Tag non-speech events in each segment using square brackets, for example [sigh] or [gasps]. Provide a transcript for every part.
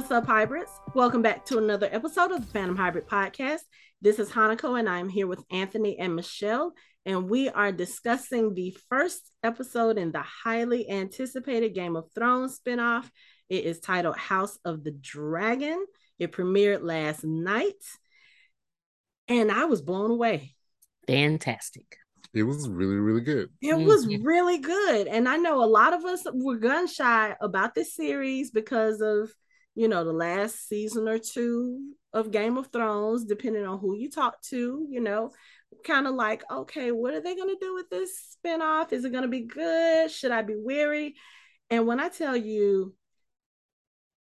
What's up, hybrids? Welcome back to another episode of the Phantom Hybrid Podcast. This is Hanako, and I'm here with Anthony and Michelle, and we are discussing the first episode in the highly anticipated Game of Thrones spinoff. It is titled House of the Dragon. It premiered last night, and I was blown away. Fantastic. It was really, really good. It mm-hmm. was really good. And I know a lot of us were gun shy about this series because of, you know, the last season or two of Game of Thrones, depending on who you talk to, you know, kind of like, okay, what are they going to do with this spinoff? Is it going to be good? Should I be weary? And when I tell you,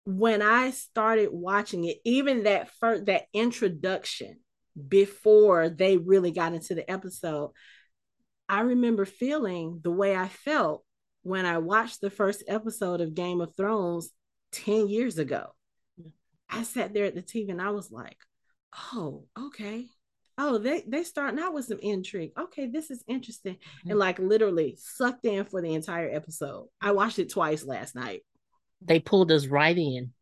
when I started watching it, even that first, that introduction before they really got into the episode, I remember feeling the way I felt when I watched the first episode of Game of Thrones 10 years ago. I sat there at the TV and I was like, oh, okay. Oh, they they starting out with some intrigue. Okay, this is interesting. Mm-hmm. And like literally sucked in for the entire episode. I watched it twice last night. They pulled us right in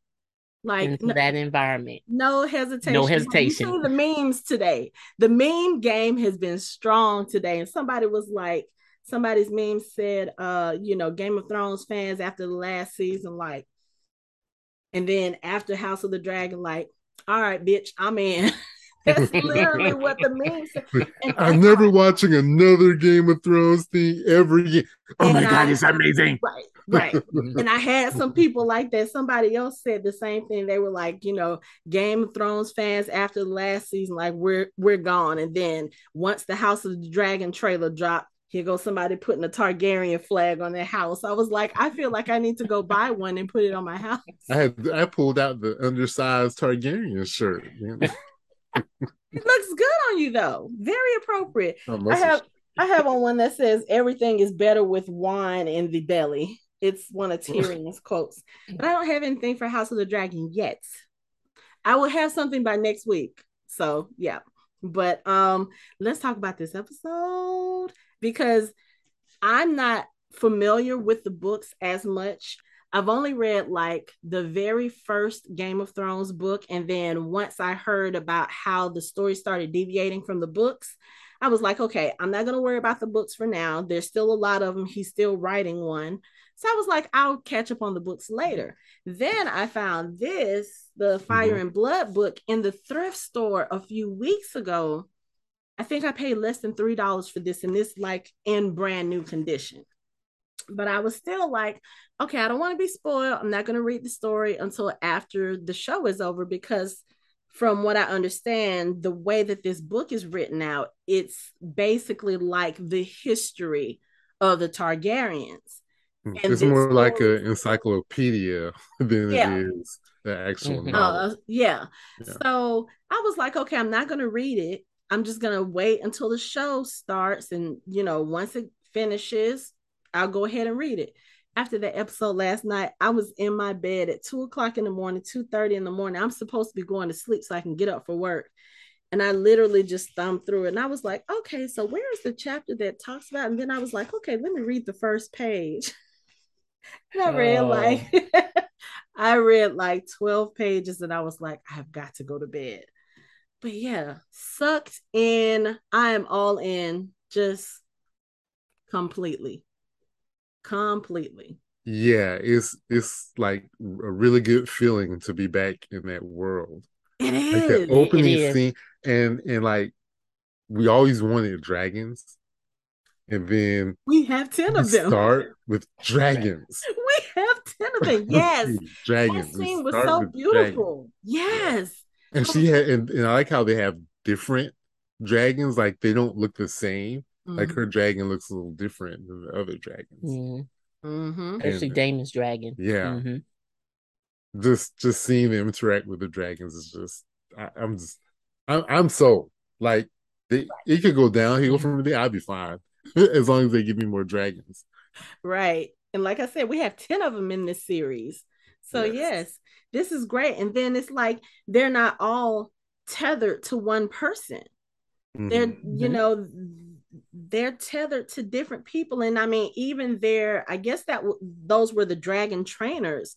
like into no, that environment. No hesitation. No hesitation. You see the memes today. The meme game has been strong today. And somebody was like, somebody's meme said, uh, you know, Game of Thrones fans after the last season, like, and then after House of the Dragon, like, all right, bitch, I'm in. [laughs] That's [laughs] literally what the meme said. I'm never watching another Game of Thrones thing ever again. Oh my I, god, it's amazing. [laughs] Right. Right. and I had some people like that. Somebody else said the same thing. They were like, you know, Game of Thrones fans after the last season, like we're we're gone. And then once the House of the Dragon trailer dropped, here goes somebody putting a Targaryen flag on their house. I was like, I feel like I need to go buy one and put it on my house. I had I pulled out the undersized Targaryen shirt. [laughs] it looks good on you though. Very appropriate. Oh, I have I have on one that says everything is better with wine in the belly. It's one of Tyrion's [laughs] quotes. But I don't have anything for House of the Dragon yet. I will have something by next week. So yeah. But um let's talk about this episode because I'm not familiar with the books as much. I've only read like the very first Game of Thrones book. And then once I heard about how the story started deviating from the books, I was like, okay, I'm not going to worry about the books for now. There's still a lot of them. He's still writing one. So I was like, I'll catch up on the books later. Then I found this, the Fire mm-hmm. and Blood book, in the thrift store a few weeks ago. I think I paid less than three dollars for this, and this like in brand new condition. But I was still like, okay, I don't want to be spoiled. I'm not going to read the story until after the show is over because from what I understand, the way that this book is written out, it's basically like the history of the Targaryens. Mm, and it's more like an encyclopedia [laughs] than yeah. it is the actual mm-hmm. novel. Uh, yeah. yeah. So I was like, okay, I'm not going to read it. I'm just going to wait until the show starts. And, you know, once it finishes, I'll go ahead and read it. After that episode last night, I was in my bed at two o'clock in the morning, 2 30 in the morning. I'm supposed to be going to sleep so I can get up for work. And I literally just thumbed through it. And I was like, okay, so where is the chapter that talks about? And then I was like, okay, let me read the first page. [laughs] And I read oh. like [laughs] I read like 12 pages and I was like, I have got to go to bed. But yeah, sucked in. I am all in just completely. Completely. Yeah, it's it's like a really good feeling to be back in that world. It is. Like the opening scene and and like we always wanted dragons and then we have 10 of them. Start with dragons. [laughs] We have 10 of them. Yes. [laughs] dragons. That scene was so beautiful. Dragons. Yes. And she had, and, and, I like how they have different dragons. Like they don't look the same. Mm-hmm. Like her dragon looks a little different than the other dragons. Mm-hmm. mm-hmm. Especially Daemon's dragon. Yeah. Mm-hmm. Just, just seeing them interact with the dragons is just, I, am just, I'm, I'm so like, they, it could go down. He downhill from there. I'd be fine. [laughs] as long as they give me more dragons. Right. And like I said, we have 10 of them in this series. So, yes, yes this is great. And then it's like they're not all tethered to one person. Mm-hmm. They're, you know, they're tethered to different people. And I mean, even there, I guess that w- those were the dragon trainers.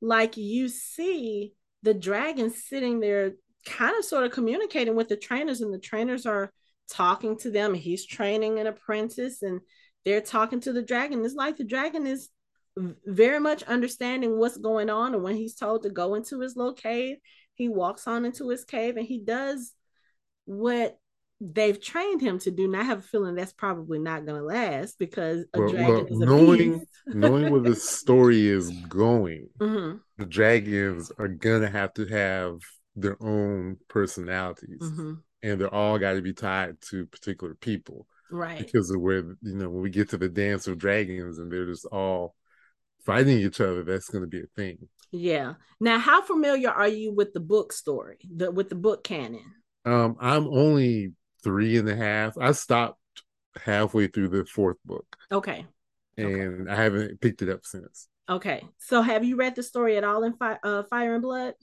like you see the dragon sitting there kind of sort of communicating with the trainers and the trainers are talking to them he's training an apprentice and they're talking to the dragon it's like the dragon is very much understanding what's going on and when he's told to go into his little cave he walks on into his cave and he does what they've trained him to do. And I have a feeling that's probably not going to last because a well, dragon well, is a knowing knowing where the [laughs] story is going. Mm-hmm. The dragons are gonna have to have their own personalities, mm-hmm. and they're all got to be tied to particular people, right? Because of where you know when we get to the dance of dragons, and they're just all fighting each other. That's going to be a thing. Yeah. Now, how familiar are you with the book story, the with the book canon? Um, I'm only three and a half. I stopped halfway through the fourth book. Okay. And okay. I haven't picked it up since. Okay. So have you read the story at all in Fi- uh, Fire and Blood?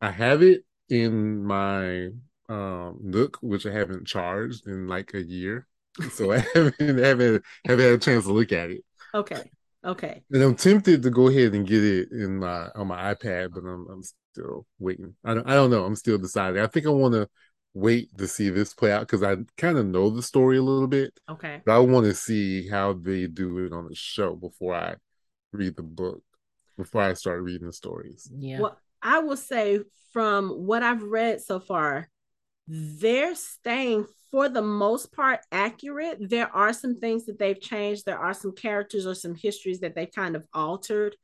I have it in my um nook, which I haven't charged in like a year. So I haven't [laughs] haven't haven't had a chance to look at it. Okay. Okay. And I'm tempted to go ahead and get it in my on my iPad, but I'm I'm still waiting. I don't I don't know. I'm still deciding. I think I want to wait to see this play out because I kind of know the story a little bit. Okay. But I want to see how they do it on the show before I read the book, before I start reading the stories. Yeah. Well, I will say from what I've read so far, they're staying for the most part accurate. There are some things that they've changed. There are some characters or some histories that they kind of altered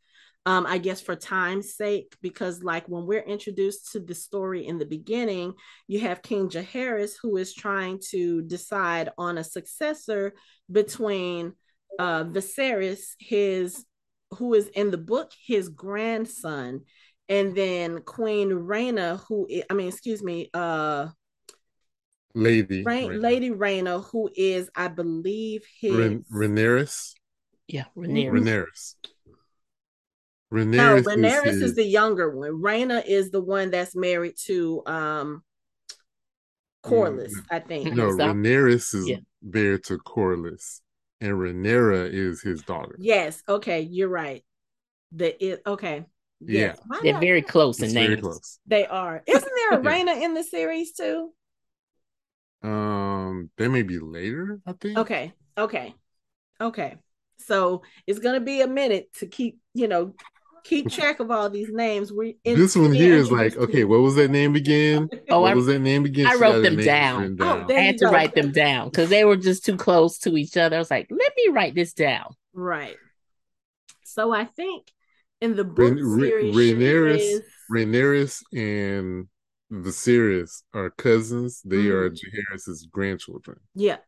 um, I guess for time's sake, because like when we're introduced to the story in the beginning, you have King Jaehaerys who is trying to decide on a successor between uh, Viserys, his who is in the book his grandson, and then Queen Rhaena, who I mean, excuse me, uh, Lady Rain, Lady Rhaena, who is I believe his Rhaenyra. Yeah, Rhaenyra. Rhaenyra. Rhaenyra, no, Rhaenyra is, is, the younger one. Rhaena is the one that's married to um Corlys, mm, I think. No, Rhaenyra is yeah. married to Corlys, and Rhaenyra is his daughter. Yes. Okay, you're right. The it okay. Yeah, they're very close in names. Close. They are. Isn't there a [laughs] Rhaena in the series too? Um, they may be later. I think. Okay. Okay. Okay. So it's gonna be a minute to keep, you know, keep [laughs] track of all these names. We this one here is like, okay, what was that name again? [laughs] Oh, what I, was that name again? I wrote them down. down. Oh, I had to go. write them down because they were just too close to each other. I was like, let me write this down. Right. So I think in the book Ra- series, Rhaenyra, is... Rhaenyra and Viserys are cousins. They mm-hmm. are Jaehaerys's grandchildren. Yeah.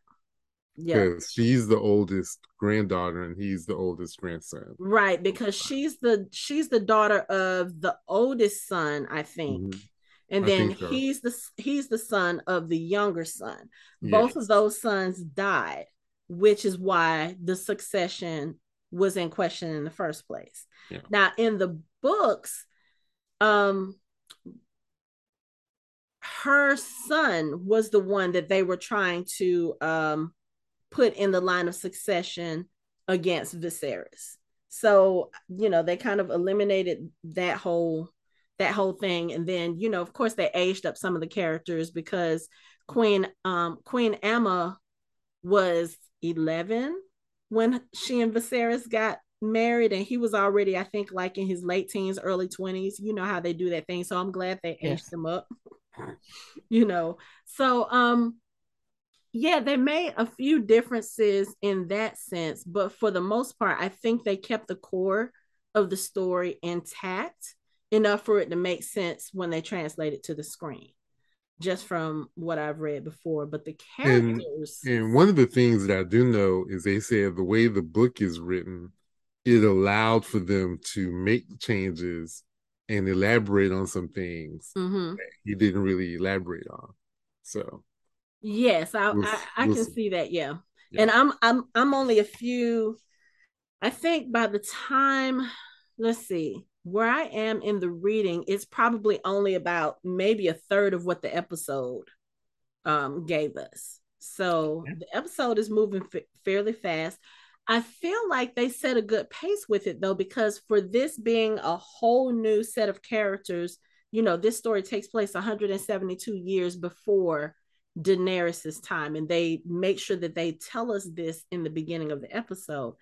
Yeah. She's the oldest granddaughter and he's the oldest grandson. Right, because she's the she's the daughter of the oldest son, I think. Mm-hmm. And then so. he's the he's the son of the younger son. Yes. Both of those sons died, which is why the succession was in question in the first place. Yeah. Now in the books, um her son was the one that they were trying to um put in the line of succession against Viserys. So, you know, they kind of eliminated that whole that whole thing and then, you know, of course they aged up some of the characters because Queen um Queen Aemma was 11 when she and Viserys got married and he was already I think like in his late teens early 20s you know how they do that thing so I'm glad they aged yes. him up [laughs] you know so um yeah, they made a few differences in that sense, but for the most part, I think they kept the core of the story intact enough for it to make sense when they translate it to the screen. Just from what I've read before, but the characters and, and one of the things that I do know is they said the way the book is written, it allowed for them to make changes and elaborate on some things mm-hmm. he didn't really elaborate on. So Yes, I I, I can see that. Yeah. yeah. and I'm I'm I'm only a few. I think by the time, let's see, where I am in the reading, it's probably only about maybe a third of what the episode um gave us. So the episode is moving f- fairly fast. I feel like they set a good pace with it though, because for this being a whole new set of characters, you know, this story takes place 172 years before Daenerys's time, and they make sure that they tell us this in the beginning of the episode.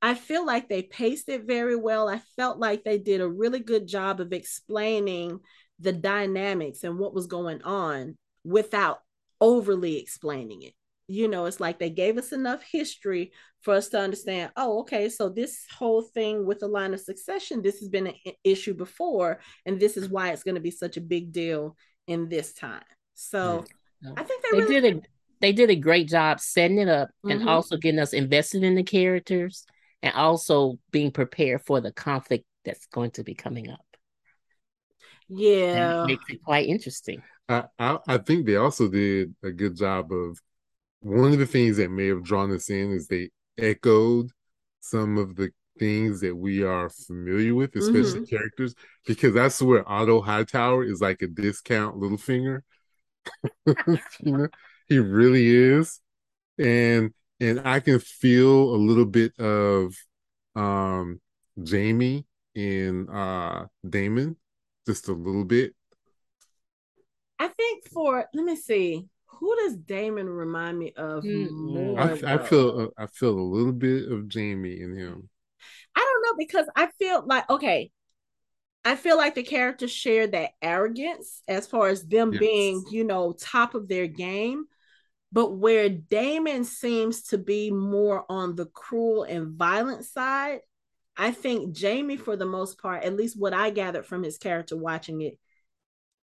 I feel like they paced it very well. I felt like they did a really good job of explaining the dynamics and what was going on without overly explaining it. You know, it's like they gave us enough history for us to understand, oh, okay, so this whole thing with the line of succession, this has been an issue before, and this is why it's going to be such a big deal in this time. So yeah. I think they, they really did a they did a great job setting it up mm-hmm. and also getting us invested in the characters and also being prepared for the conflict that's going to be coming up. Yeah, makes it quite interesting. I, I, I think they also did a good job of one of the things that may have drawn us in is they echoed some of the things that we are familiar with, especially mm-hmm. characters, because that's where Otto Hightower is like a discount Littlefinger. [laughs] you know, he really is. And and I can feel a little bit of um Jaime in uh Daemon, just a little bit. I think for let me see, who does Daemon remind me of mm-hmm. I, I feel uh, I feel a little bit of Jaime in him. I don't know because I feel like okay, I feel like the characters share that arrogance as far as them yes. being, you know, top of their game. But where Daemon seems to be more on the cruel and violent side, I think Jaime, for the most part, at least what I gathered from his character watching it,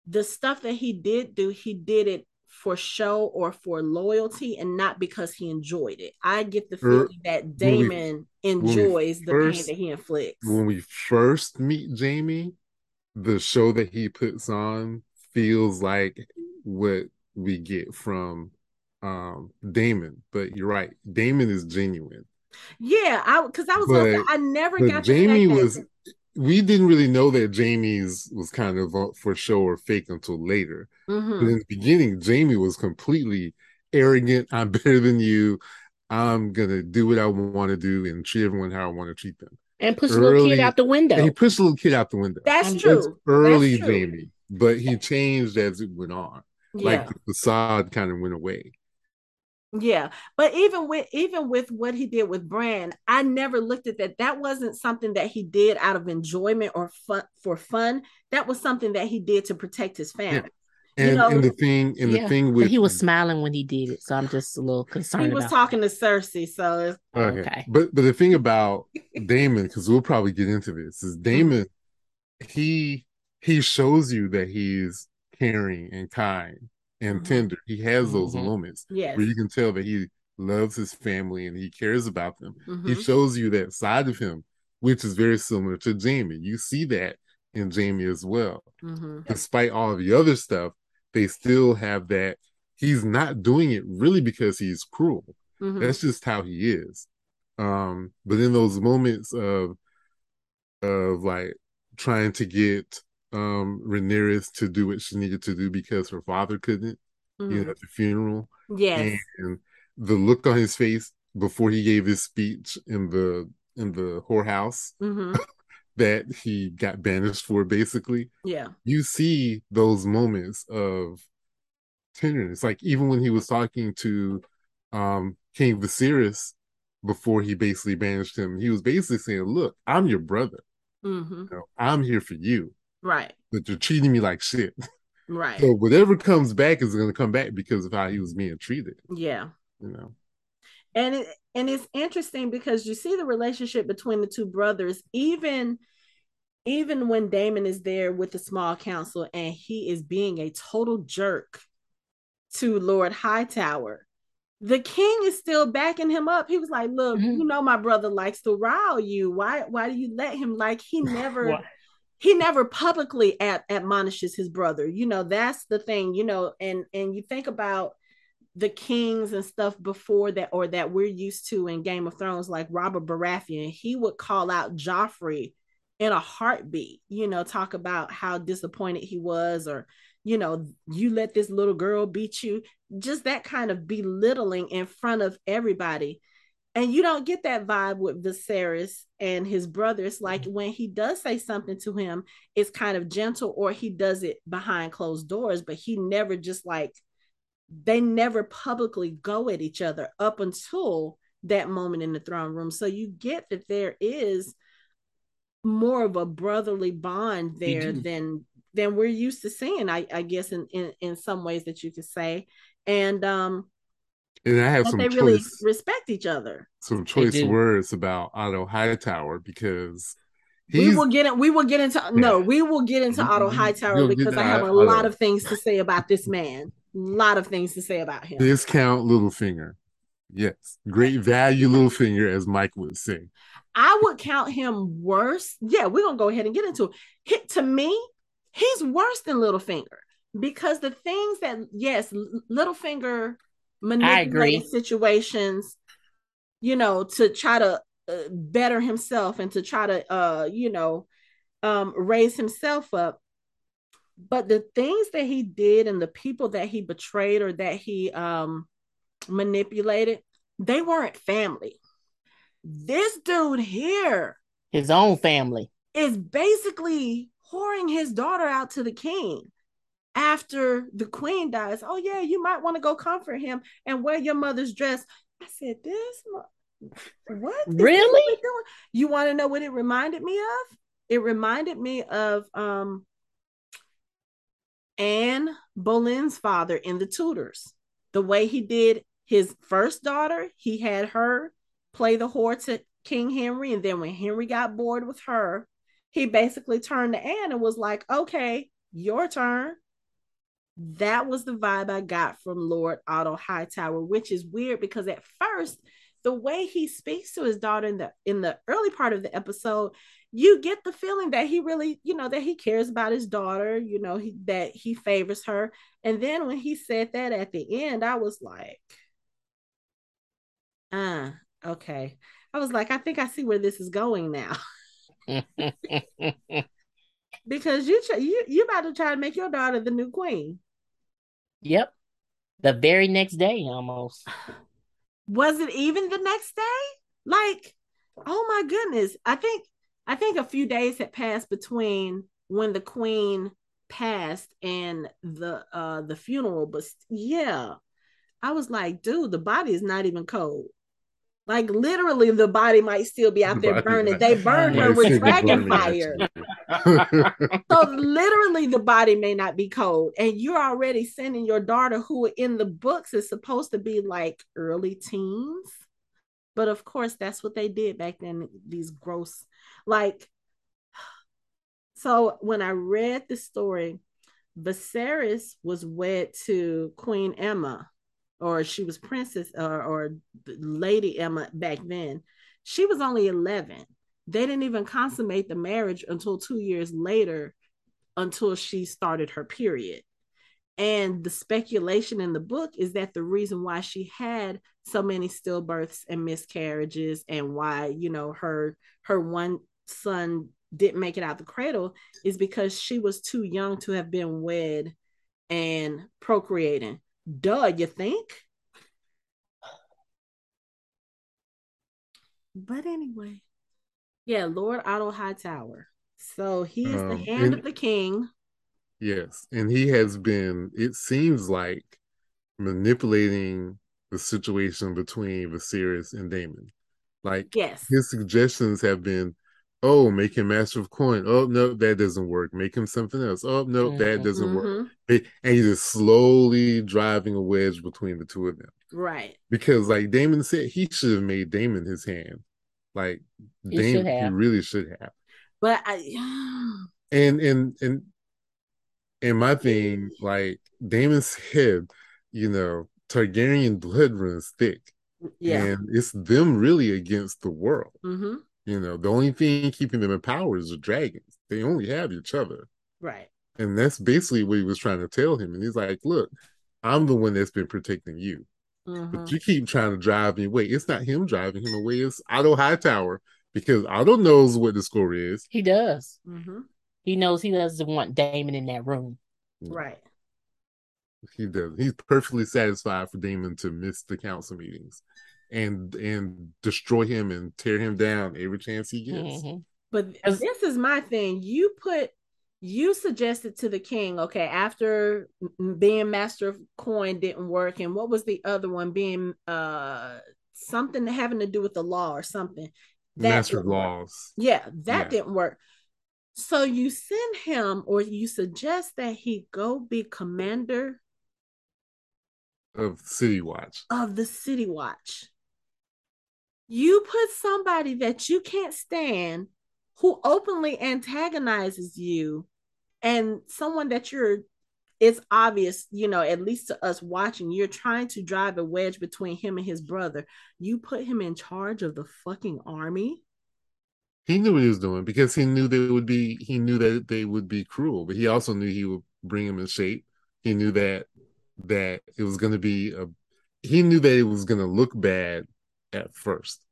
the stuff that he did do, he did it for show or for loyalty and not because he enjoyed it. I get the er, feeling that Daemon we, enjoys the first, pain that he inflicts. When we first meet Jaime, the show that he puts on feels like what we get from um Daemon, but you're right. Daemon is genuine. Yeah, I because I was but, I never got Jaime was we didn't really know that Jaime's was kind of for show or fake until later. Mm-hmm. But in the beginning, Jaime was completely arrogant. I'm [laughs] better than you. I'm gonna do what I want to do and treat everyone how I want to treat them. And push early, a little kid out the window. he pushed a little kid out the window. That's true. That's early That's true. Jaime, but he changed as it went on. Yeah. Like the facade kind of went away. Yeah, but even with even with what he did with Bran, I never looked at that. That wasn't something that he did out of enjoyment or fun for fun. That was something that he did to protect his family. Yeah. And, you know, and the thing, and yeah. the thing with he was smiling when he did it, so I'm just a little concerned. He was talking to Cersei, so okay. okay. But but the thing about [laughs] Daemon, because we'll probably get into this, is mm-hmm. Daemon. He he shows you that he's caring and kind and mm-hmm. tender. He has those mm-hmm. moments yes. where you can tell that he loves his family and he cares about them. Mm-hmm. He shows you that side of him, which is very similar to Jaime. You see that in Jaime as well. Mm-hmm. Despite all of the other stuff, they still have that. He's not doing it really because he's cruel. Mm-hmm. That's just how he is. Um, but in those moments of of like trying to get um Rhaenyra to do what she needed to do because her father couldn't, mm-hmm. you know, at the funeral. Yes. And the look on his face before he gave his speech in the in the whorehouse mm-hmm. [laughs] that he got banished for basically. Yeah. You see those moments of tenderness. Like even when he was talking to um King Viserys before he basically banished him, he was basically saying, Look, I'm your brother. Mm-hmm. You know, I'm here for you. Right. But you're treating me like shit. Right. So whatever comes back is going to come back because of how he was being treated. Yeah. You know. And it and it's interesting because you see the relationship between the two brothers even even when Daemon is there with the small council and he is being a total jerk to Lord Hightower, the king is still backing him up. He was like, "Look, mm-hmm. you know my brother likes to rile you. Why why do you let him like he [laughs] never he never publicly ad- admonishes his brother you know that's the thing you know and and you think about the kings and stuff before that or that we're used to in game of thrones like robert baratheon he would call out joffrey in a heartbeat you know talk about how disappointed he was or you know you let this little girl beat you just that kind of belittling in front of everybody and you don't get that vibe with Viserys and his brothers. Like mm-hmm. when he does say something to him, it's kind of gentle, or he does it behind closed doors, but he never just like they never publicly go at each other up until that moment in the throne room. So you get that there is more of a brotherly bond there than than we're used to seeing, I, I guess in, in in some ways that you could say. And um and I have some they choice, really respect each other. Some choice words about Otto Hightower because we will get it. We will get into yeah. no. We will get into Otto mm-hmm. Hightower because I have a Otto. lot of things to say about this man. A lot of things to say about him. Discount Littlefinger, yes, great value Littlefinger, as Mike would say. I would count him worse. Yeah, we're gonna go ahead and get into it. To me, he's worse than Littlefinger because the things that yes, Littlefinger manipulate situations, you know, to try to uh, better himself and to try to, uh, you know, um, raise himself up. But the things that he did and the people that he betrayed or that he um, manipulated, they weren't family. This dude here, his own family, is basically whoring his daughter out to the king after the queen dies. Oh, yeah, you might want to go comfort him and wear your mother's dress. I said, This what? Really? You want to know what it reminded me of? It reminded me of um Anne Boleyn's father in the Tudors. The way he did his first daughter, he had her play the whore to King Henry. And then when Henry got bored with her, he basically turned to Anne and was like, okay, your turn. That was the vibe I got from Lord Otto Hightower, which is weird because at first, the way he speaks to his daughter in the in the early part of the episode, you get the feeling that he really, you know, that he cares about his daughter, you know, he, that he favors her. And then when he said that at the end, I was like, ah, uh, okay. I was like, I think I see where this is going now. [laughs] [laughs] because you you you about to try to make your daughter the new queen. Yep. The very next day almost. [sighs] Was it even the next day? Like, oh my goodness. I think I think a few days had passed between when the queen passed and the uh the funeral, but yeah. I was like, dude, the body is not even cold. Like literally, the body might still be out the there burning. They burned her with dragon fire. [laughs] so literally, the body may not be cold, and you're already sending your daughter, who in the books is supposed to be like early teens. But of course, that's what they did back then. These gross, like. [sighs] So when I read the story, Viserys was wed to Queen Aemma or she was princess or, or lady Aemma back then she was only 11 they didn't even consummate the marriage until two years later until she started her period. And the speculation in the book is that the reason why she had so many stillbirths and miscarriages and why you know her her one son didn't make it out the cradle is because she was too young to have been wed and procreating Duh, you think? But anyway, yeah, Lord Otto Hightower. So he is um, the hand and, of the king. Yes, and he has been. It seems like manipulating the situation between Viserys and Daemon. Like, yes, his suggestions have been oh, make him master of coin. Oh no, that doesn't work. Make him something else. Oh no, mm-hmm. that doesn't mm-hmm. work. And he's just slowly driving a wedge between the two of them. Right. Because like Daemon said, he should have made Daemon his hand. Like he Daemon, he really should have. But I [sighs] and and and and my thing, like Daemon's head, you know, Targaryen blood runs thick. Yeah. And it's them really against the world. Mm-hmm. You know, the only thing keeping them in power is the dragons. They only have each other. Right. And that's basically what he was trying to tell him. And he's like, look, I'm the one that's been protecting you. Mm-hmm. But you keep trying to drive me away. It's not him driving him away, it's Otto Hightower because Otto knows what the score is. He does. Mm-hmm. He knows he doesn't want Daemon in that room. Right. He does. He's perfectly satisfied for Daemon to miss the council meetings and and destroy him and tear him down every chance he gets. Mm-hmm. But this is my thing. You put you suggested to the king, okay, after being master of coin didn't work, and what was the other one being uh something having to do with the law or something? That master of laws. Yeah, that yeah. didn't work. So you send him or you suggest that he go be commander of City Watch. Of the City Watch. You put somebody that you can't stand who openly antagonizes you and someone that you're it's obvious, you know, at least to us watching, you're trying to drive a wedge between him and his brother. You put him in charge of the fucking army. He knew what he was doing because he knew they would be he knew that they would be cruel, but he also knew he would bring him in shape. He knew that that it was going to be a he knew that it was going to look bad at first.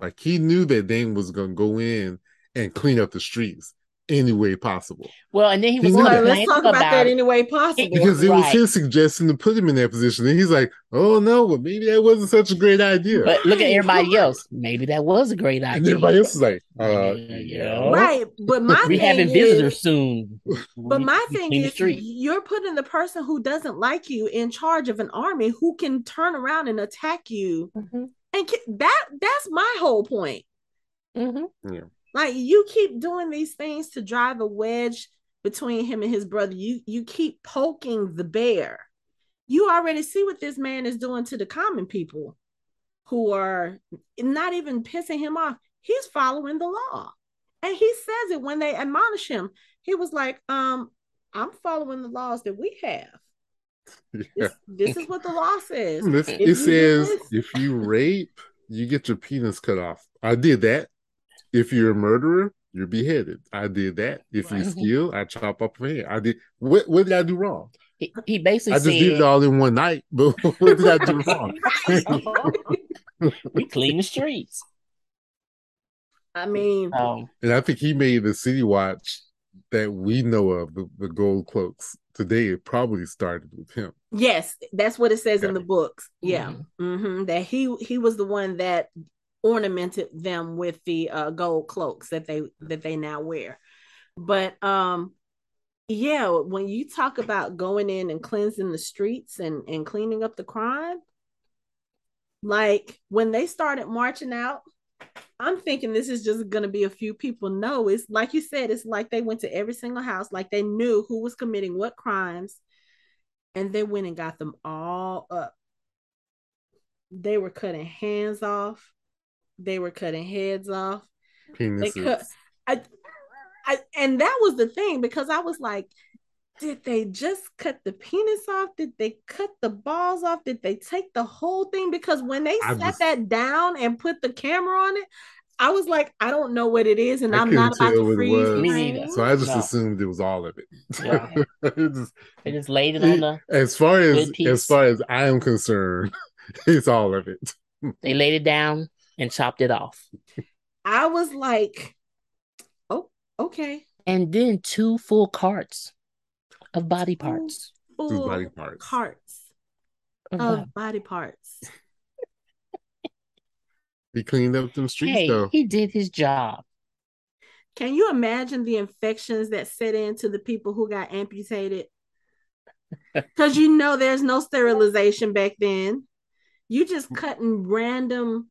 Like he knew that Dane was going to go in and clean up the streets any way possible. Well, and then he was he like, let's talk about, about that any way possible. Because it right. was his suggestion to put him in that position. And he's like, oh no, well, maybe that wasn't such a great idea. But look at everybody else. Maybe that was a great idea. And everybody else is like, uh, yeah. Right. But my [laughs] we having visitors soon. But my thing is you're putting the person who doesn't like you in charge of an army who can turn around and attack you. Mm-hmm. And that that's my whole point. Mm-hmm. Yeah. Like you keep doing these things to drive a wedge between him and his brother. You you keep poking the bear. You already see what this man is doing to the common people who are not even pissing him off. He's following the law. And he says it when they admonish him. He was like, um, I'm following the laws that we have. [laughs] Yeah. This, this, is what the law says. it says this, if you rape, you get your penis cut off. I did that. If you're a murderer, you're beheaded. I did that. If you steal, I chop up your head. I did. What, what did I do wrong? He, he basically. I just said, did it all in one night. But [laughs] what did I do wrong? we clean the streets. I mean, um, and I think he made the City Watch that we know of, the, the gold cloaks today. It probably started with him. Yes, that's what it says yeah. in the books. Yeah, mm-hmm. Mm-hmm. that he he was the one that ornamented them with the uh, gold cloaks that they that they now wear. But um yeah, when you talk about going in and cleansing the streets and and cleaning up the crime, like when they started marching out, I'm thinking this is just going to be a few people. No, it's like you said, it's like they went to every single house, like they knew who was committing what crimes, and they went and got them all up. They were cutting hands off they were cutting heads off. Penises. They cut, I, I, and that was the thing because I was like, did they just cut the penis off? Did they cut the balls off? Did they take the whole thing? Because when they I sat just, that down and put the camera on it, I was like, I don't know what it is, and I am not about to freeze. Me So I just no. assumed it was all of it. Yeah. [laughs] just, they just laid it on the. As far as as far as I am concerned, [laughs] it's all of it. they laid it down and chopped it off. I was like, oh, okay. And then two full carts of body parts. Full two body parts. Carts of, of body parts. [laughs] he cleaned up them streets hey, though. He did his job. Can you imagine the infections that set into the people who got amputated? [laughs] Because you know there's no sterilization back then. You just cutting random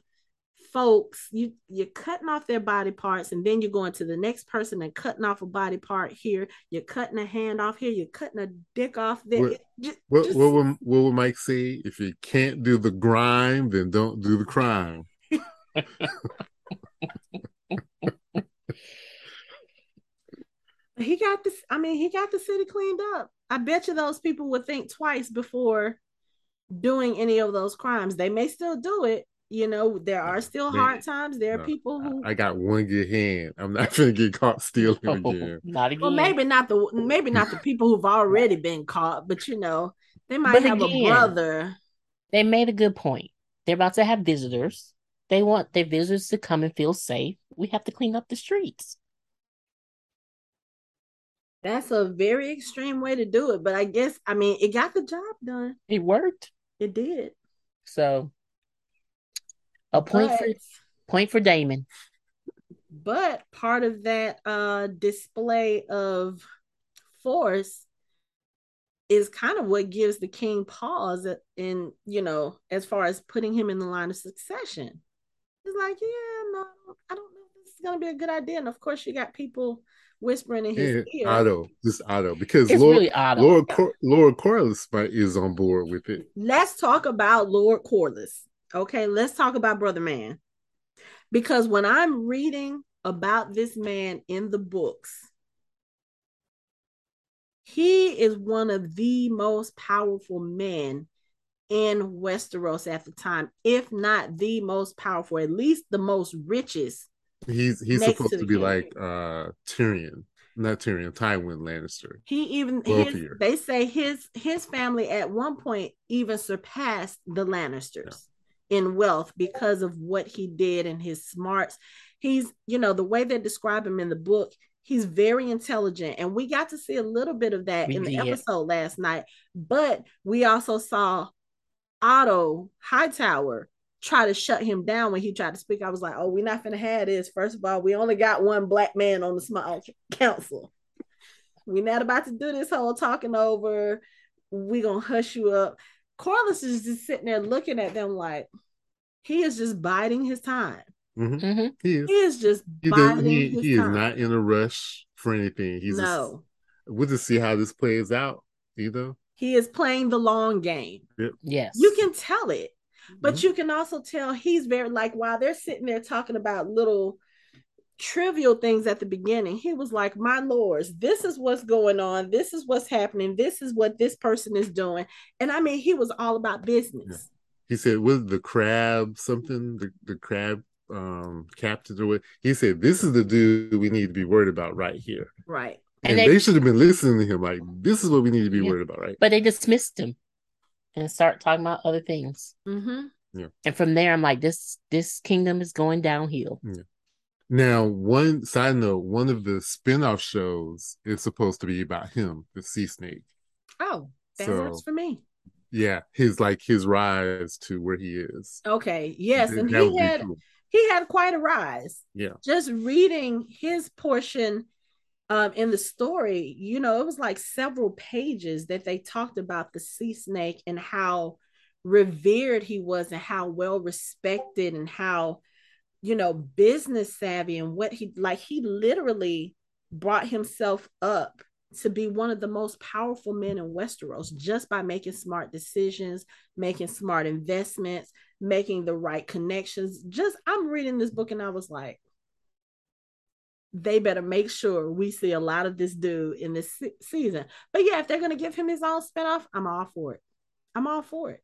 folks you you're cutting off their body parts and then you're going to the next person and cutting off a body part here. You're cutting a hand off here. You're cutting a dick off there. What, just, what, just... what, would, what would mike say? If you can't do the grime then don't do the crime. [laughs] He got this i mean he got the city cleaned up. I bet you those people would think twice before doing any of those crimes. They may still do it you know, there are still Man, hard times. There are no, people who I got one good hand. I'm not [laughs] gonna get caught stealing [laughs] no, again. Not again. Well, maybe not the maybe not the [laughs] people who've already been caught, but you know, they might but have again, a brother. They made a good point. They're about to have visitors. They want their visitors to come and feel safe. We have to clean up the streets. That's a very extreme way to do it, but I guess I mean it got the job done. It worked. It did. So A point but, for point for Daemon. But part of that uh display of force is kind of what gives the king pause in you know as far as putting him in the line of succession. It's like yeah no i don't know if this is going to be a good idea. And of course you got people whispering in his yeah, ear. Otto just otto because it's lord, really otto. lord, Cor- lord corlys is on board with it. Let's talk about lord corlys okay let's talk about brother man because when i'm reading about this man in the books he is one of the most powerful men in Westeros at the time, if not the most powerful, at least the most richest. He's he's supposed to, to be king. like uh Tyrion, not Tyrion, Tywin Lannister. He even his, they say his his family at one point even surpassed the Lannisters. In wealth because of what he did and his smarts. He's, you know, the way they describe him in the book, He's very intelligent. And we got to see a little bit of that we in the episode last night. But we also saw Otto Hightower try to shut him down when he tried to speak. I was like, oh, we're not gonna have this. First of all, we only got one black man on the small uh, council. We're not about to do this whole talking over. We're gonna hush you up. Corlys is just sitting there looking at them like he is just biding his time. Mm-hmm. Mm-hmm. He, is. he is just he, does, he, he is not in a rush for anything. He's no. Just, we'll just see how this plays out. You know, he is playing the long game. Yep. Yes, you can tell it, but mm-hmm. you can also tell he's very like while they're sitting there talking about little trivial things at the beginning. He was like, "My lords, this is what's going on. This is what's happening. This is what this person is doing." And I mean, he was all about business. Yeah. He said, "Was the crab something? The the crab um captains or what he said this is the dude we need to be worried about right here right and, and they, they, should have been listening to him like this is what we need to be yeah. worried about right but they dismissed him and start talking about other things mm-hmm. yeah and from there i'm like this this kingdom is going downhill yeah. Now one side note one of the spin-off shows is supposed to be about him the sea snake oh that so, works for me yeah his like his rise to where he is okay yes and he had cool he had quite a rise. Yeah. Just reading his portion um, in the story, you know, it was like several pages that they talked about the sea snake and how revered he was and how well respected and how, you know, business savvy and what he like, he literally brought himself up to be one of the most powerful men in Westeros just by making smart decisions, making smart investments, making the right connections. Just I'm reading this book and I was like, they better make sure we see a lot of this dude in this se- season. But yeah, if they're gonna give him his own spinoff, I'm all for it. I'm all for it.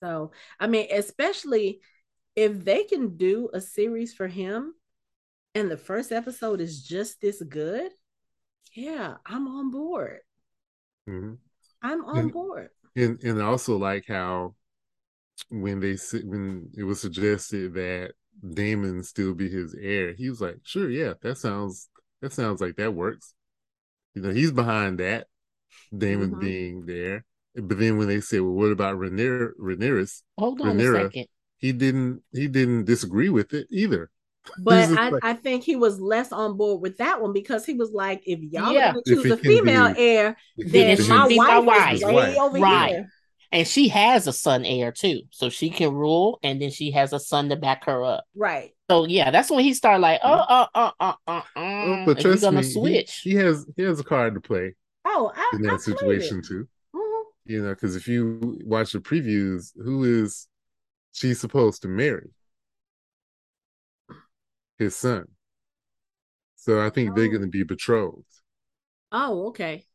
So I mean, especially if they can do a series for him and the first episode is just this good, yeah, I'm on board. Mm-hmm. I'm on and, board. And and also like how when they when it was suggested that Daemon still be his heir, he was like, "Sure, yeah, that sounds that sounds like that works." You know, he's behind that Daemon mm-hmm. being there. But then when they said, "Well, what about Rhaenyra?" Rhaenyra Hold on Rhaenyra, a second. He didn't. He didn't disagree with it either. [laughs] But I, like, I think he was less on board with that one because he was like, if y'all yeah. choose a female be, heir, then my wife, my wife is way over right. here and she has a son heir too, so she can rule, and then she has a son to back her up. Right. So yeah, that's when he started like, oh, uh, uh, uh, uh, uh. But trust gonna me, switch. He, he, has he has a card to play. Oh, I, in that I situation too. Mm-hmm. You know, because if you watch the previews, who is she supposed to marry? His son. So I think oh. they're going to be betrothed. Oh, okay.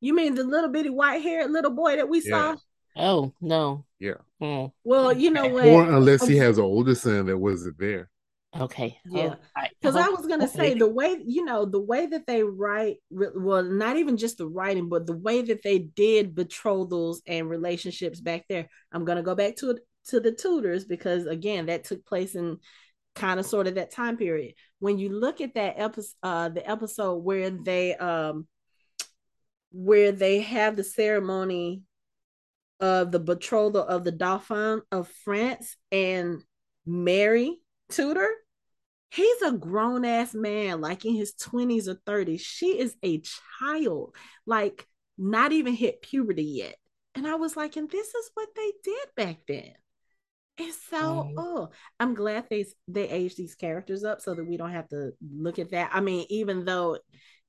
You mean the little bitty white haired little boy that we yeah. saw? Oh no. Yeah. Mm. Well, you know what? Or unless he has an older son that wasn't there. Okay. Yeah. Because oh, I, I, was gonna say the way you know the way that they write, well, not even just the writing, but the way that they did betrothals and relationships back there. I'm gonna go back to to the Tudors because again, that took place in kind of sort of that time period. When you look at that episode, uh, the episode where they um where they have the ceremony of the betrothal of the Dauphin of France and Mary Tudor. He's a grown ass man, like in his 20s or 30s. She is a child, like not even hit puberty yet. And I was like, and this is what they did back then. It's so oh, I'm glad they they aged these characters up so that we don't have to look at that. I mean, even though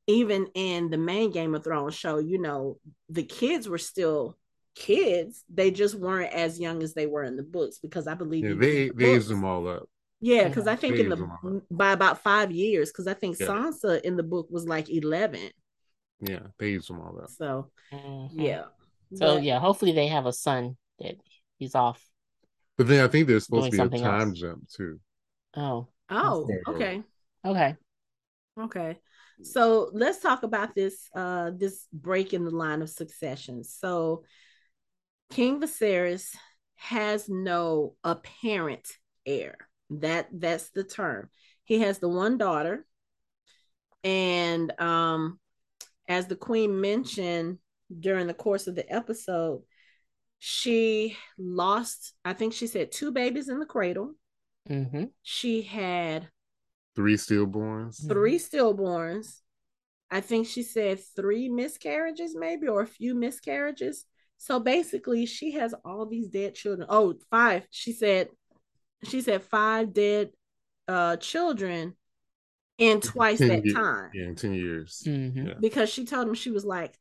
even in the main Game of Thrones show, you know, the kids were still kids. They just weren't as young as they were in the books because I believe yeah, they the they aged them all up. Yeah, because I think in the by about five years, because I think yeah. Sansa in the book was like eleven. Yeah, they aged them all up. So mm-hmm. yeah. So but, yeah, hopefully they have a son that he's off but then I think there's supposed to be a time else. jump too. Oh. Oh, okay. Okay. Okay. So let's talk about this uh this break in the line of succession. So King Viserys has no apparent heir. That that's the term. He has the one daughter and um as the queen mentioned during the course of the episode, she lost, I think she said two babies in the cradle. Mm-hmm. She had three stillborns. Three stillborns. I think she said three miscarriages, maybe, or a few miscarriages. So basically, she has all these dead children. Oh, five. She said, she said five dead uh children in twice that time. Yeah, in 10 years. Mm-hmm. Yeah. Because she told him she was like,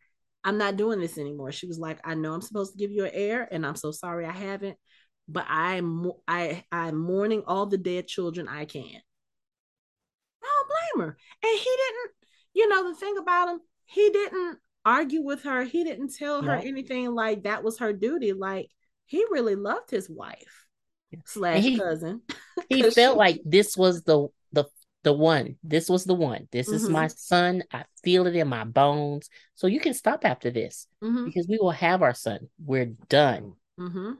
I'm not doing this anymore. She was like, I know I'm supposed to give you an heir, and I'm so sorry I haven't, but I'm I I'm mourning all the dead children I can. I don't blame her. And he didn't, you know, the thing about him, he didn't argue with her. He didn't tell her anything like that was her duty. Like he really loved his wife slash he, cousin. he [laughs] felt she, like this was the the the one. This was the one. This mm-hmm. is my son. I feel it in my bones. So you can stop after this mm-hmm. because we will have our son. We're done. Mm-hmm.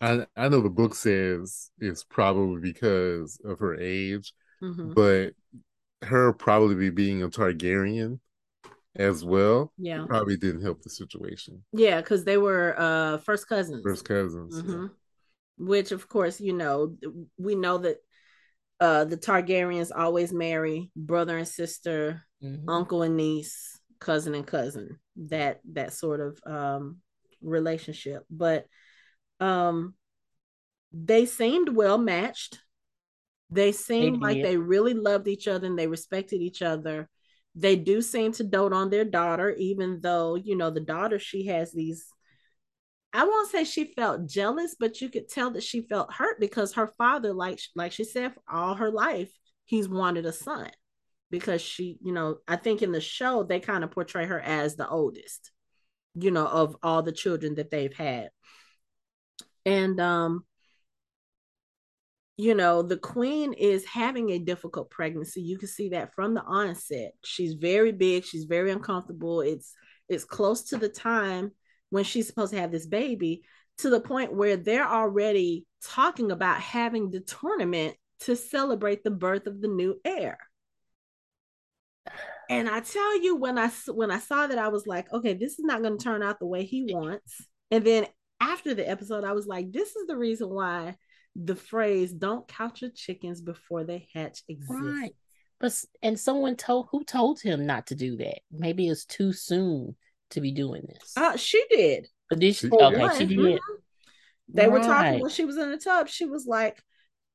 I I know the book says it's probably because of her age, mm-hmm. but her probably being a Targaryen as well, yeah, probably didn't help the situation. Yeah, because they were uh first cousins. First cousins. Mm-hmm. Yeah. Which, of course, you know, we know that uh the Targaryens always marry brother and sister, mm-hmm. uncle and niece, cousin and cousin. That that sort of um relationship. But um they seemed well matched. They seemed like they really loved each other and they respected each other. They do seem to dote on their daughter, even though, you know, the daughter, she has these I won't say she felt jealous, but you could tell that she felt hurt because her father, like like she said, all her life, he's wanted a son because she, you know, I think in the show they kind of portray her as the oldest, you know, of all the children that they've had. And um you know, the queen is having a difficult pregnancy. You can see that from the onset. She's very big, she's very uncomfortable. It's it's close to the time when she's supposed to have this baby to the point where they're already talking about having the tournament to celebrate the birth of the new heir. And I tell you, when I when I saw that, I was like, okay, this is not going to turn out the way he wants. And then after the episode, I was like, this is the reason why the phrase "don't count your chickens before they hatch" exists. Right. But and someone told who told him not to do that. Maybe it's too soon to be doing this? Uh, she did. But did she? okay, one. she did. Mm-hmm. They right. were talking when she was in the tub. She was like,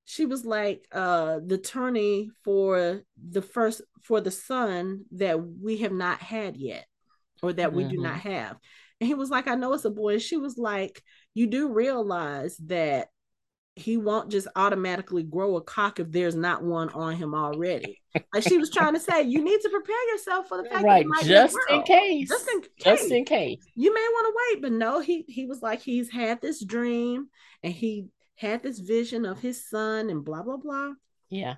she was like uh the attorney for the first for the son that we have not had yet, or that we mm-hmm. do not have. And he was like, I know it's a boy. And she was like, you do realize that he won't just automatically grow a cock if there's not one on him already. like she was trying to say, you need to prepare yourself for the fact right, that just in case, just in case, just in case, you may want to wait. But no, he he was like he's had this dream and he had this vision of his son and blah blah blah. Yeah.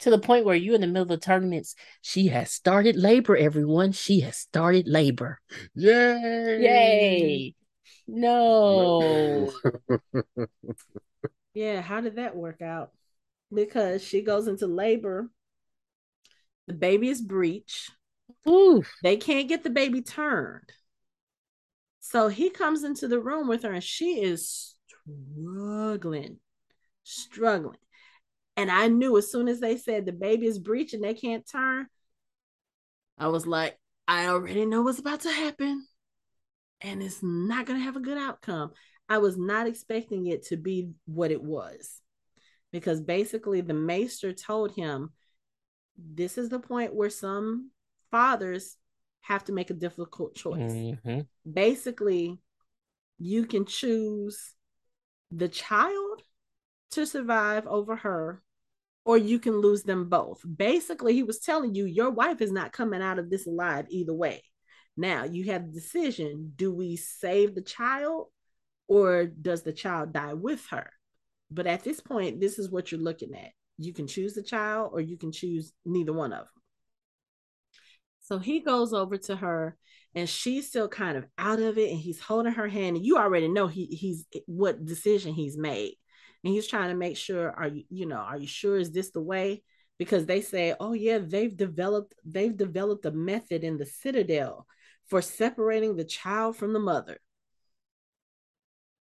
To the point where you in the middle of the tournaments, she has started labor, everyone. She has started labor. Yay! Yay! No. [laughs] Yeah, how did that work out? Because she goes into labor, the baby is breech. Ooh. They can't get the baby turned. So he comes into the room with her and she is struggling, struggling. And I knew as soon as they said the baby is breeching, they can't turn, I was like, I already know what's about to happen. And it's not going to have a good outcome. I was not expecting it to be what it was because basically the maester told him this is the point where some fathers have to make a difficult choice. Mm-hmm. Basically, you can choose the child to survive over her or you can lose them both. Basically, he was telling you your wife is not coming out of this alive either way. Now, you have the decision do we save the child or does the child die with her? But at this point, this is what you're looking at. You can choose the child or you can choose neither one of them. So he goes over to her and she's still kind of out of it and he's holding her hand and you already know he he's what decision he's made. And he's trying to make sure are you you know, are you sure is this the way? Because they say, "Oh yeah, they've developed they've developed a method in the Citadel for separating the child from the mother."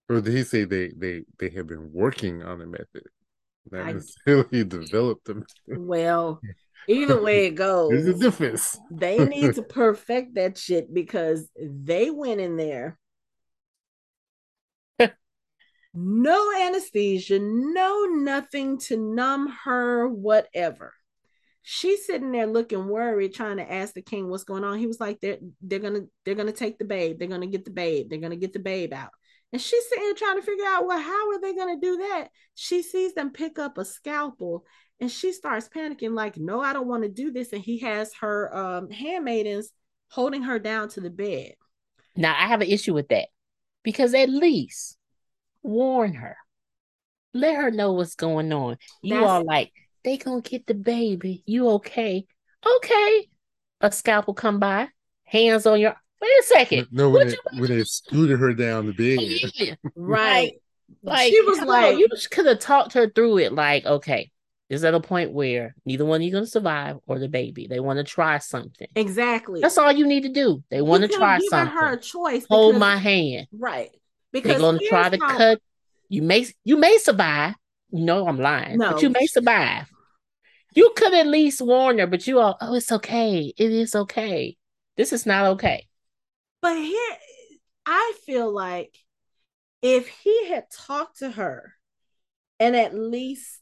Or did he say they they they have been working on a method? Not I, necessarily [laughs] developed them. Well, either way it goes, there's a difference. they need to perfect that shit because they went in there. [laughs] no anesthesia, no nothing to numb her, whatever. She's sitting there looking worried, trying to ask the king what's going on. He was like, "They're they're gonna they're gonna take the babe. They're gonna get the babe. They're gonna get the babe out." And she's sitting here trying to figure out, well, how are they going to do that? She sees them pick up a scalpel and she starts panicking, like, no, I don't want to do this. And he has her um, handmaidens holding her down to the bed. Now, I have an issue with that because at least warn her, let her know what's going on. You That's... are like, they gonna get the baby. You okay? Okay. A scalpel come by, hands on your Wait a second. No, when, they, when they scooted her down the bed. [laughs] right. Like she was like, on, you could have talked her through it. Like, okay, is at a point where neither one of you are going to survive or the baby. They want to try something. Exactly. That's all you need to do. They want to try something. her a choice. Hold my hand. Right. Because they're going to try to how... cut. You may you may survive. You know I'm lying, no. but you may survive. You could at least warn her, but you all, oh, it's okay. It is okay. This is not okay. But here, I feel like if he had talked to her and at least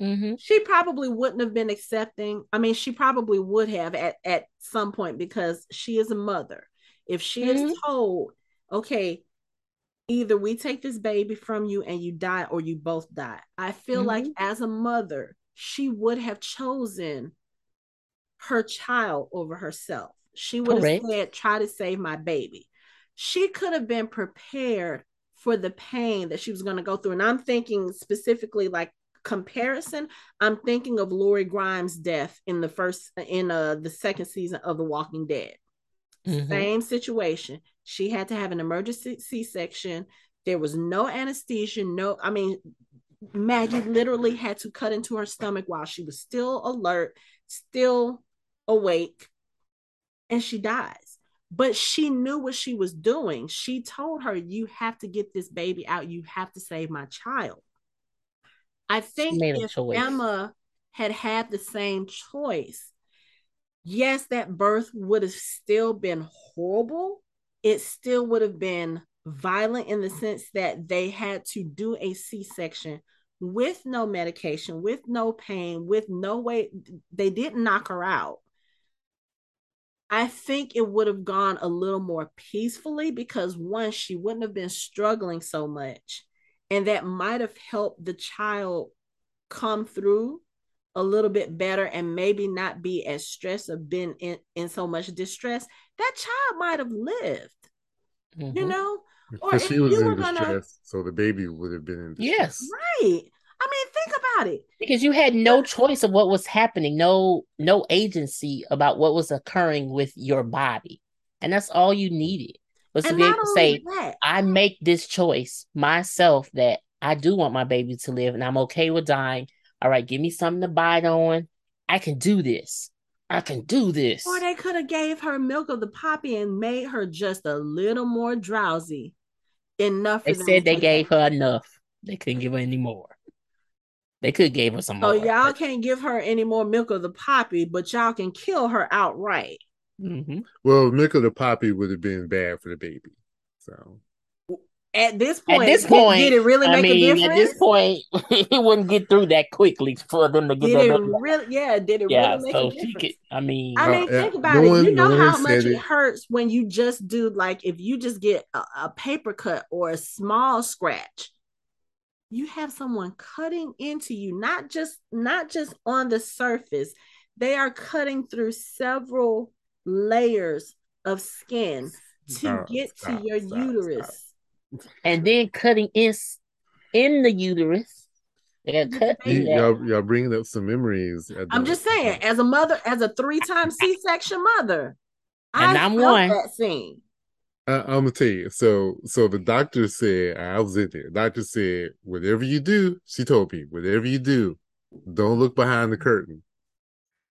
mm-hmm. she probably wouldn't have been accepting. I mean, she probably would have at, at some point because she is a mother. If she mm-hmm. is told, okay, either we take this baby from you and you die or you both die. I feel mm-hmm. like as a mother, she would have chosen her child over herself. She would Correct. have said, try to save my baby. She could have been prepared for the pain that she was going to go through. And I'm thinking specifically like comparison, I'm thinking of Lori Grimes' death in the first in uh the second season of The Walking Dead. Mm-hmm. Same situation. She had to have an emergency C-section. There was no anesthesia, no, I mean, Maggie literally had to cut into her stomach while she was still alert, still awake and she dies. But she knew what she was doing. She told her, You have to get this baby out. You have to save my child. I think if Aemma had had the same choice, yes, that birth would have still been horrible. It still would have been violent in the sense that they had to do a C section with no medication, with no pain, with no way. They didn't knock her out. I think it would have gone a little more peacefully because one, she wouldn't have been struggling so much. And that might have helped the child come through a little bit better and maybe not be as stressed or been in, in so much distress. That child might have lived, mm-hmm. you know? Or she was in distress, gonna... so the baby would have been in distress. Yes. Right. I mean, think about it. Because you had no choice of what was happening, no no agency about what was occurring with your body. And that's all you needed was and to be able to say, that, I make this choice myself that I do want my baby to live and I'm okay with dying. All right, give me something to bite on. I can do this. I can do this. Or they could have gave her milk of the poppy and made her just a little more drowsy. Enough. They said they gave her enough. They couldn't give her any more. They could gave her some so more. y'all can't give her any more milk of the poppy, but y'all can kill her outright. Mm-hmm. Well, milk of the poppy would have been bad for the baby. So at this point, at this point, did, did it really I make mean, a difference? At this point, [laughs] it wouldn't get through that quickly for them to get did it really? Yeah, did it yeah, really make so a difference? Could, I mean, I mean, uh, think about no it. One, you know no how much it. it hurts when you just do like if you just get a, a paper cut or a small scratch. You have someone cutting into you, not just not just on the surface. They are cutting through several layers of skin to get to your stop, uterus. Stop and then cutting in in the uterus. They cut you, y'all, y'all bringing up some memories. I'm just saying, as a mother, as a three time C section mother, and I am one. That scene. I, I'm gonna tell you. So, so the doctor said I was in there. doctor said, whatever you do, she told me, whatever you do, don't look behind the curtain.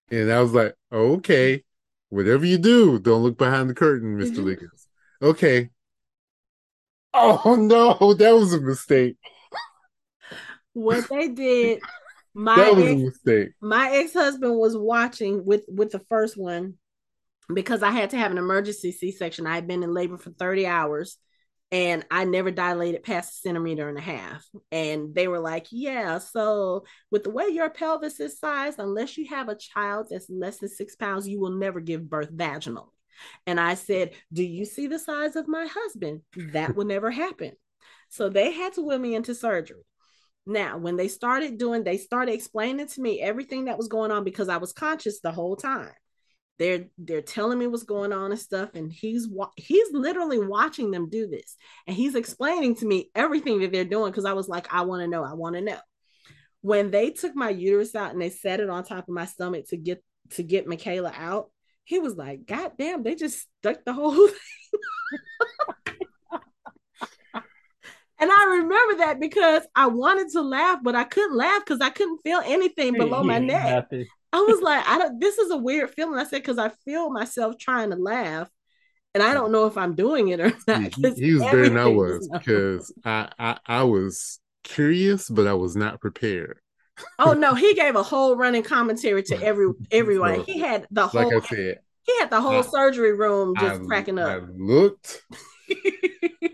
And I was like, okay, whatever you do, don't look behind the curtain, mister mm-hmm. Liggins. Okay, Oh [laughs] no, that was a mistake. What they did, [laughs] my that was ex, a mistake. My ex husband was watching with with the first one because I had to have an emergency C section. I had been in labor for thirty hours, and I never dilated past a centimeter and a half. And they were like, "Yeah, so with the way your pelvis is sized, unless you have a child that's less than six pounds, you will never give birth vaginally." And I said, Do you see the size of my husband? That will never happen. So they had to wheel me into surgery. Now, when they started doing, they started explaining to me everything that was going on because I was conscious the whole time. They're they're telling me what's going on and stuff, and he's he's literally watching them do this, and he's explaining to me everything that they're doing because I was like, I want to know, I want to know. When they took my uterus out and they set it on top of my stomach to get to get Michaela out, he was like, God damn, they just stuck the whole [laughs] thing. and I remember that because I wanted to laugh, but I couldn't laugh because I couldn't feel anything below my [laughs] neck. Nothing. I was like, I don't this is a weird feeling. I said, because I feel myself trying to laugh. And I don't know if I'm doing it or [laughs] not. He, was better than I was because I, I I was curious, but I was not prepared oh no, he gave a whole running commentary to every [laughs] everyone. he had the whole like I said, he had the whole I, surgery room just I, cracking up. I looked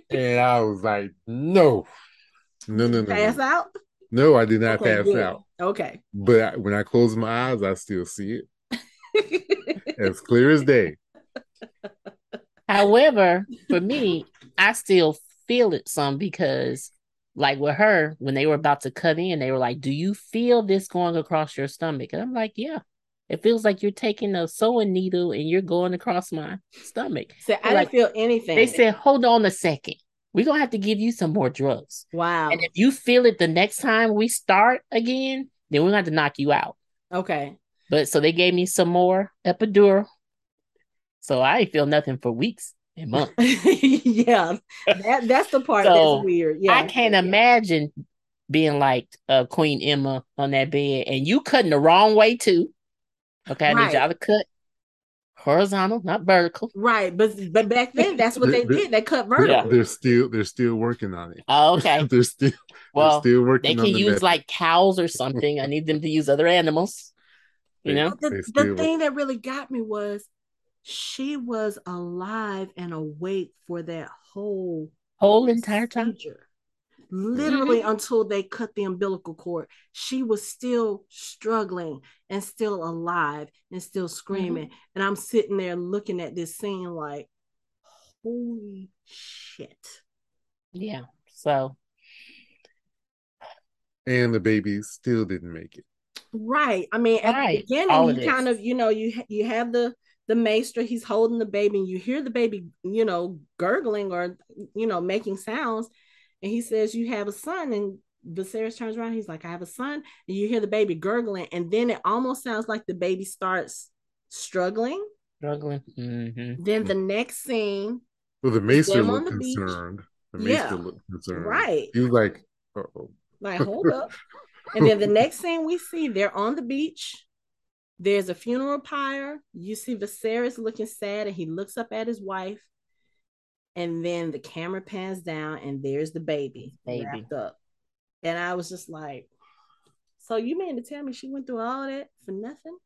and I was like, no. No, no, no. [laughs] Pass no. out? No, I did not okay, pass good. out. Okay. But I, when I close my eyes, I still see it. [laughs] as clear as day. However, for me, I still feel it some because like with her, when they were about to cut in, they were like, Do you feel this going across your stomach? And I'm like, Yeah. It feels like you're taking a sewing needle and you're going across my stomach. So I like, didn't feel anything. They said, Hold on a second. We're gonna have to give you some more drugs. Wow. And if you feel it the next time we start again, then we're gonna have to knock you out. Okay. But so they gave me some more epidural. So I feel nothing for weeks and months. [laughs] yeah, that, that's the part so that's weird. Yeah, I can't yeah. imagine being like uh, Queen Aemma on that bed and you cutting the wrong way too. Okay, I right. need y'all to cut horizontal, not vertical. Right, but but back then that's what they did. They cut vertical. Yeah. They're still they're still working on it. Oh, okay. [laughs] they're still well. They're still working. They can the use method. like cows or something. I need them to use other animals. You know, the, the thing that really got me was she was alive and awake for that whole whole entire time literally mm-hmm. until they cut the umbilical cord. She was still struggling and still alive and still screaming. Mm-hmm. and i'm sitting there looking at this scene like holy shit. Yeah so. And the baby still didn't make it. Right. I mean at right. the beginning All you kind of you know you you have the the maester he's holding the baby and you hear the baby you know gurgling or you know making sounds and he says you have a son and Viserys turns around he's like I have a son and you hear the baby gurgling and then it almost sounds like the baby starts struggling struggling mm-hmm. then the next scene well the maester looked the concerned beach. the maester yeah. looked concerned right he was like oh like [laughs] hold up and then the next scene we see they're on the beach There's a funeral pyre. You see Viserys looking sad, and he looks up at his wife. And then the camera pans down, and there's the baby, baby. wrapped up. And I was just like, "So you mean to tell me she went through all that for nothing?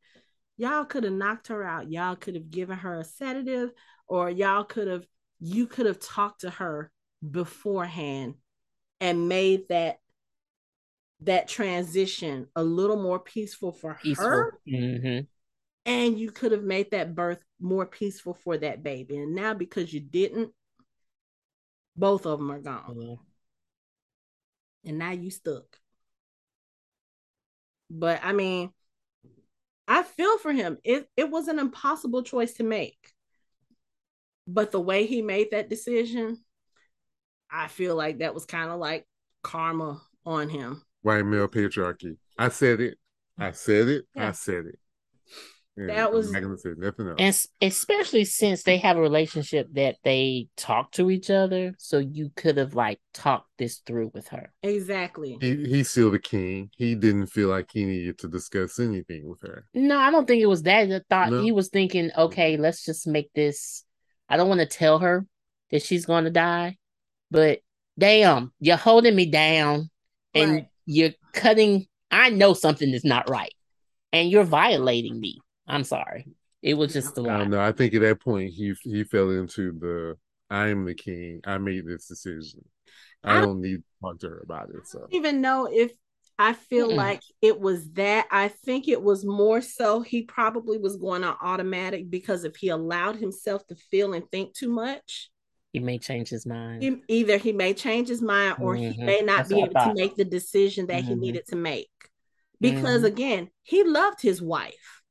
Y'all could have knocked her out. Y'all could have given her a sedative, or y'all could have you could have talked to her beforehand and made that that transition a little more peaceful for peaceful. her. Mm-hmm. And you could have made that birth more peaceful for that baby. And now because you didn't, both of them are gone. Mm-hmm. And now you stuck. But I mean, I feel for him. It it was an impossible choice to make. But the way he made that decision, I feel like that was kind of like karma on him white male patriarchy. I said it. I said it. Yeah. I said it. And that was I'm not gonna say nothing else. And especially since they have a relationship that they talk to each other, so you could have like talked this through with her. Exactly. He, he's still the king. He didn't feel like he needed to discuss anything with her. No, I don't think it was that. I thought no. he was thinking, okay, let's just make this. I don't want to tell her that she's going to die, but damn, you're holding me down, and right you're cutting I know something is not right. And you're violating me. I'm sorry. It was just a lot. I don't know. I think at that point he he fell into the I'm the king. I made this decision. I, I don't need to talk to her about it. So even know if I feel mm like it was that. I think it was more so he probably was going on automatic because if he allowed himself to feel and think too much, he may change his mind. He, either he may change his mind or mm-hmm. he may not That's be able to make the decision that mm-hmm. he needed to make. Because mm-hmm. again, he loved his wife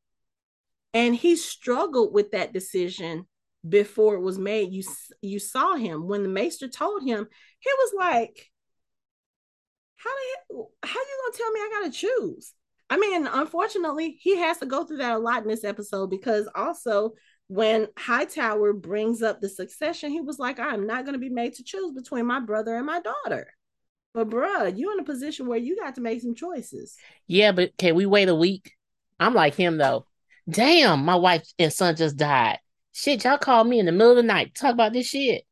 and he struggled with that decision before it was made. You you saw him when the maester told him, he was like, How you, how you gonna tell me I gotta choose? I mean, unfortunately, he has to go through that a lot in this episode because also when Hightower brings up the succession, he was like, I'm not to be made to choose between my brother and my daughter. But bruh, you're in a position where you got to make some choices. Yeah, but can we wait a week? I'm like him though. Damn, my wife and son just died. Shit, y'all called me in the middle of the night talk about this shit.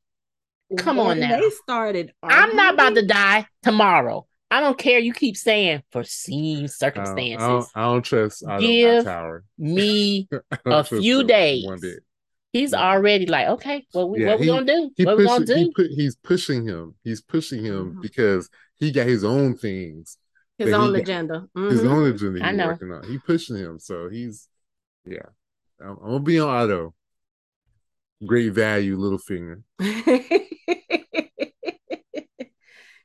Come when on now. They started. Arguing, I'm not about to die tomorrow. I don't care. You keep saying foreseen circumstances. I don't, I don't trust. Give me [laughs] a few days. Day. He's already like, okay, well, we, yeah, what he, we gonna do? What we gonna do? He put, he's pushing him. He's pushing him mm-hmm. because he got his own things. His own agenda. Mm-hmm. His own agenda. I know. Working on. He pushing him, so he's yeah. I'm, I'm gonna be on auto. Great value, little finger. [laughs]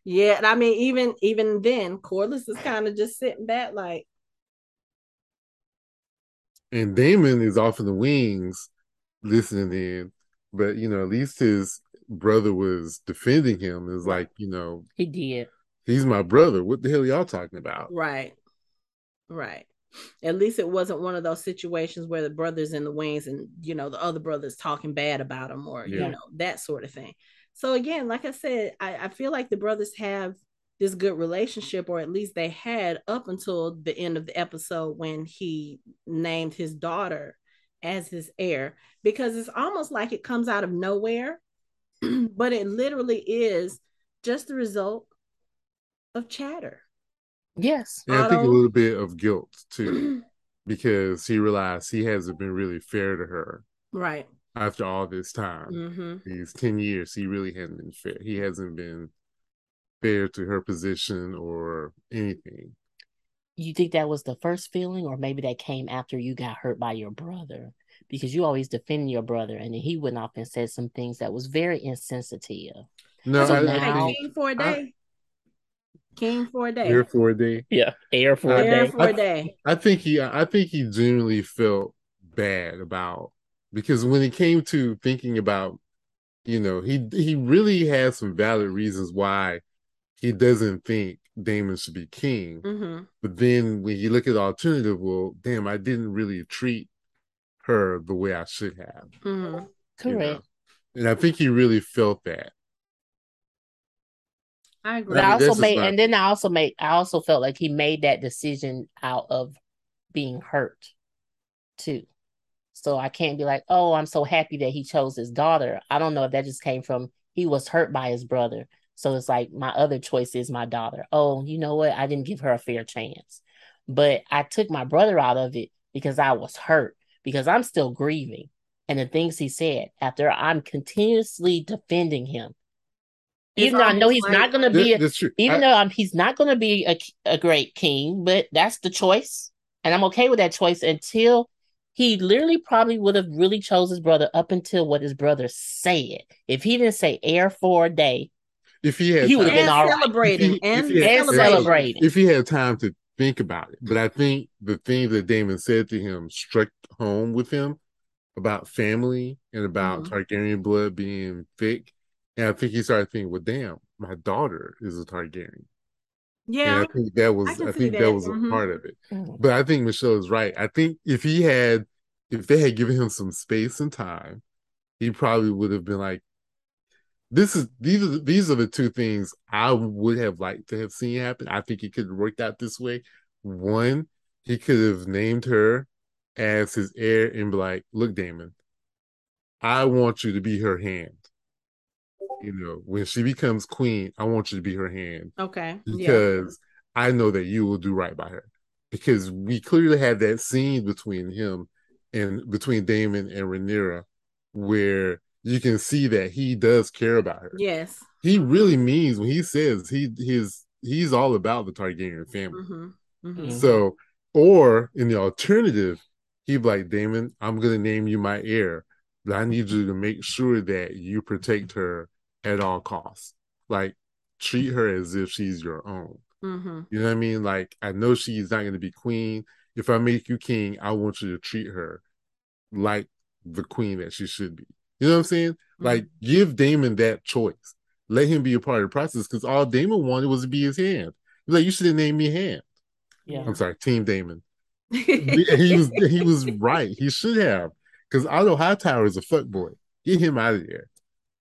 Yeah, and I mean, even even then, Corlys is kind of just sitting back, like. And Daemon is off in the wings, listening in, but you know, at least his brother was defending him. Is like, you know, he did. He's my brother. What the hell are y'all talking about? Right, right. At least it wasn't one of those situations where the brother's in the wings and you know the other brother's talking bad about him or yeah. you know that sort of thing. So again, like I said, I, I feel like the brothers have this good relationship, or at least they had up until the end of the episode when he named his daughter as his heir, because it's almost like it comes out of nowhere, [clears throat] but it literally is just the result of chatter. Yes. Yeah, I think a little bit of guilt too, [clears throat] because he realized he hasn't been really fair to her. Right after all this time. Mm-hmm. These 10 years, he really hasn't been fair. He hasn't been fair to her position or anything. You think that was the first feeling, or maybe that came after you got hurt by your brother? Because you always defend your brother, and then he went off and said some things that was very insensitive. No, so I, now, king for a day. I, king for a day. Heir for a day. Yeah, heir for a day. for a day. I think he, I think he genuinely felt bad about because when it came to thinking about, you know, he he really has some valid reasons why he doesn't think Daemon should be king. Mm-hmm. But then when you look at the alternative, well, damn, I didn't really treat her the way I should have. Mm-hmm. Correct. know? And I think he really felt that. I agree. I, mean, I also made, not... and then I also made, I also felt like he made that decision out of being hurt too. So I can't be like, oh, I'm so happy that he chose his daughter. I don't know if that just came from he was hurt by his brother. So it's like my other choice is my daughter. Oh, you know what? I didn't give her a fair chance. But I took my brother out of it because I was hurt, because I'm still grieving. And the things he said after I'm continuously defending him. Even though I know he's like, not going to be, a, even I, though I'm, he's not going to be a, a great king, but that's the choice. And I'm okay with that choice until he literally probably would have really chose his brother up until what his brother said. If he didn't say heir for a day, if he had he would have been all celebrating right. and, he, and celebrating. If he had time to think about it, but I think the thing that Daemon said to him struck home with him about family and about mm-hmm. Targaryen blood being thick, and I think he started thinking, "Well, damn, my daughter is a Targaryen." Yeah, and I think that was I, I think that, that was mm-hmm. a part of it. Mm-hmm. But I think Michelle is right. I think if he had, if they had given him some space and time, he probably would have been like, "This is these are these are the two things I would have liked to have seen happen." I think it could have worked out this way. One, he could have named her as his heir and be like, "Look, Daemon, I want you to be her hand." You know, when she becomes queen, I want you to be her hand. Okay. Because yeah. I know that you will do right by her. Because we clearly had that scene between him and between Daemon and Rhaenyra where you can see that he does care about her. Yes. He really means when he says he his he's all about the Targaryen family. Mm-hmm. Mm-hmm. So, or in the alternative, he'd be like, Daemon, I'm gonna name you my heir, but I need you to make sure that you protect her at all costs. Like treat her as if she's your own. Mm-hmm. You know what I mean? Like I know she's not going to be queen. If I make you king, I want you to treat her like the queen that she should be. You know what I'm saying? Mm-hmm. Like give Daemon that choice. Let him be a part of the process because all Daemon wanted was to be his hand. He's like, you should have named me hand. Yeah. I'm sorry, Team Daemon. [laughs] he was he was right. He should have because Otto Hightower is a fuck boy. Get him out of there.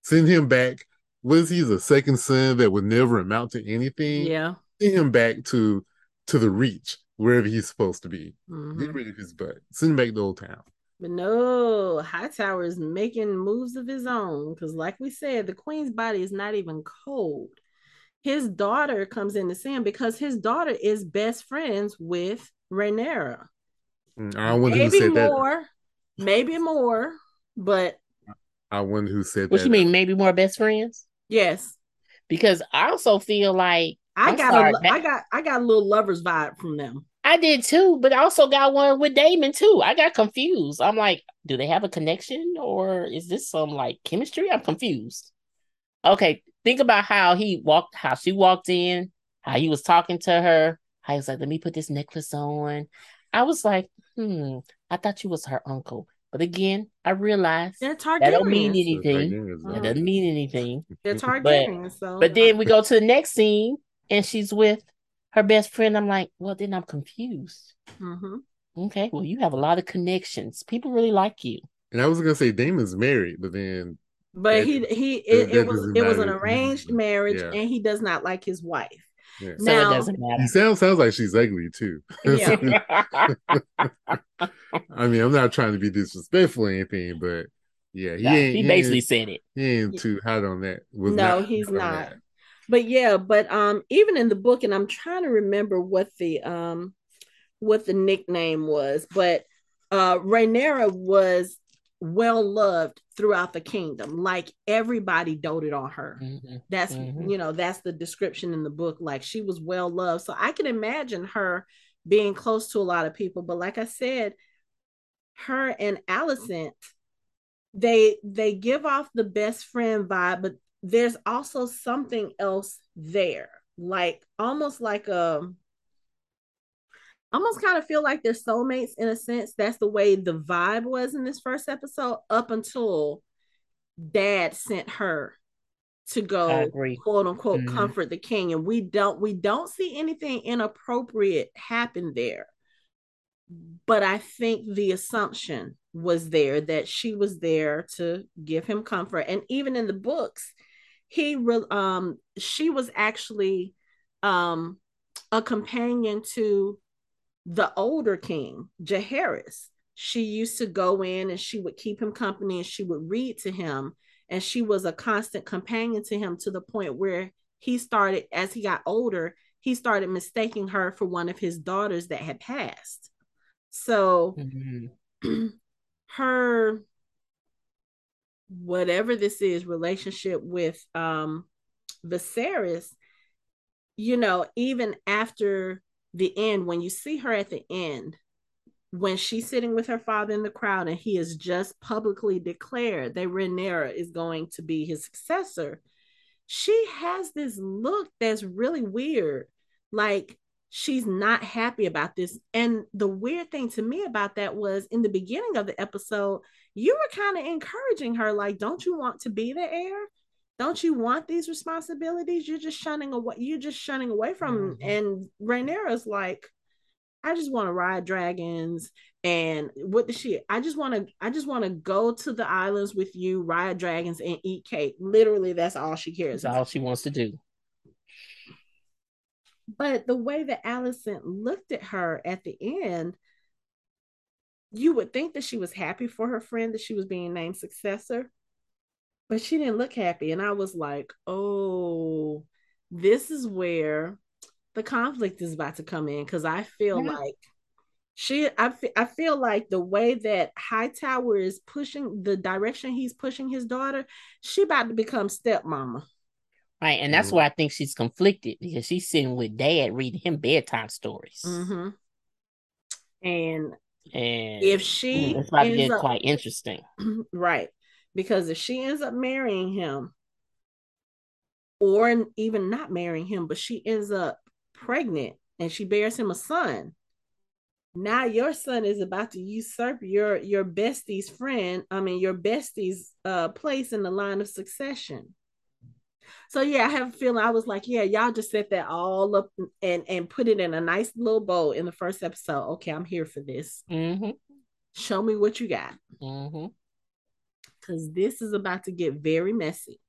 Send him back was he's a second son that would never amount to anything. Yeah. Send him back to to the reach, wherever he's supposed to be. Mm-hmm. Get rid of his butt. Send him back to Old Town. But no, Hightower is making moves of his own because, like we said, the queen's body is not even cold. His daughter comes in to see him because his daughter is best friends with Rhaenyra. Mm, I wonder maybe who said more, that. maybe more, but I wonder who said what that. you mean? Maybe more best friends? Yes. Because I also feel like I I'm got sorry, a, I got I got a little lovers vibe from them. I did too, but I also got one with Daemon too. I got confused. I'm like, do they have a connection or is this some like chemistry? I'm confused. Okay, think about how he walked, how she walked in, how he was talking to her. How he was like, let me put this necklace on. I was like, hmm, I thought you was her uncle. But again, I realize They're Targaryens. that don't mean anything. That doesn't mean anything. They're Targaryens. But, so. but then we go to the next scene and she's with her best friend. I'm like, well, then I'm confused. Mm-hmm. Okay, well, you have a lot of connections. People really like you. And I was gonna say Daemon's married, but then but that, he he it, it was it was an arranged marriage, yeah. and he does not like his wife. Yeah. So now, it doesn't matter. Sounds sounds like she's ugly too. [laughs] Yeah. [laughs] I mean, I'm not trying to be disrespectful or anything, but yeah, he, ain't, he basically ain't, said it. He ain't too hot on that. Was no, he's not. That. But yeah, but um, even in the book, and I'm trying to remember what the um, what the nickname was, but uh, Rhaenyra was well loved throughout the kingdom. Like everybody doted on her. Mm-hmm. That's mm-hmm. you know, that's the description in the book. Like she was well loved. So I can imagine her being close to a lot of people. But like I said, her and Alicent they they give off the best friend vibe, but there's also something else there. Like almost like a um, almost kind of feel like they're soulmates in a sense. That's the way the vibe was in this first episode, up until dad sent her to go quote unquote mm-hmm. comfort the king. And we don't we don't see anything inappropriate happen there. But I think the assumption was there that she was there to give him comfort. And even in the books, he re- um she was actually um a companion to the older king, Jaehaerys. she used to go in and she would keep him company and she would read to him and she was a constant companion to him to the point where he started as he got older he started mistaking her for one of his daughters that had passed so mm-hmm. [clears throat] her whatever this is relationship with um Viserys you know even after the end when you see her at the end when she's sitting with her father in the crowd and he has just publicly declared that Rhaenyra is going to be his successor, she has this look that's really weird. Like she's not happy about this. And the weird thing to me about that was in the beginning of the episode, you were kind of encouraging her, like, don't you want to be the heir? Don't you want these responsibilities? You're just shunning away, you're just shunning away from mm-hmm. and Rhaenyra's like, I just want to ride dragons and what the shit. I just want to I just want to go to the islands with you, ride dragons and eat cake. Literally that's all she cares that's about. all she wants to do. But the way that Alicent looked at her at the end, you would think that she was happy for her friend that she was being named successor, but she didn't look happy. And I was like, oh, this is where the conflict is about to come in because I feel yeah. like she I, f- I feel like the way that Hightower is pushing the direction he's pushing his daughter, she about to become stepmama. Right, and that's mm-hmm. why I think she's conflicted because she's sitting with dad reading him bedtime stories. Mm-hmm. And and if she it's about to get up, quite interesting, [clears throat] right? Because if she ends up marrying him, or even not marrying him, but she ends up pregnant and she bears him a son now your son is about to usurp your your bestie's friend i mean your bestie's uh place in the line of succession. So yeah i have a feeling i was like yeah y'all just set that all up and and put it in a nice little bowl in the first episode. Okay i'm here for this. Mm-hmm. show me what you got because this is about to get very messy.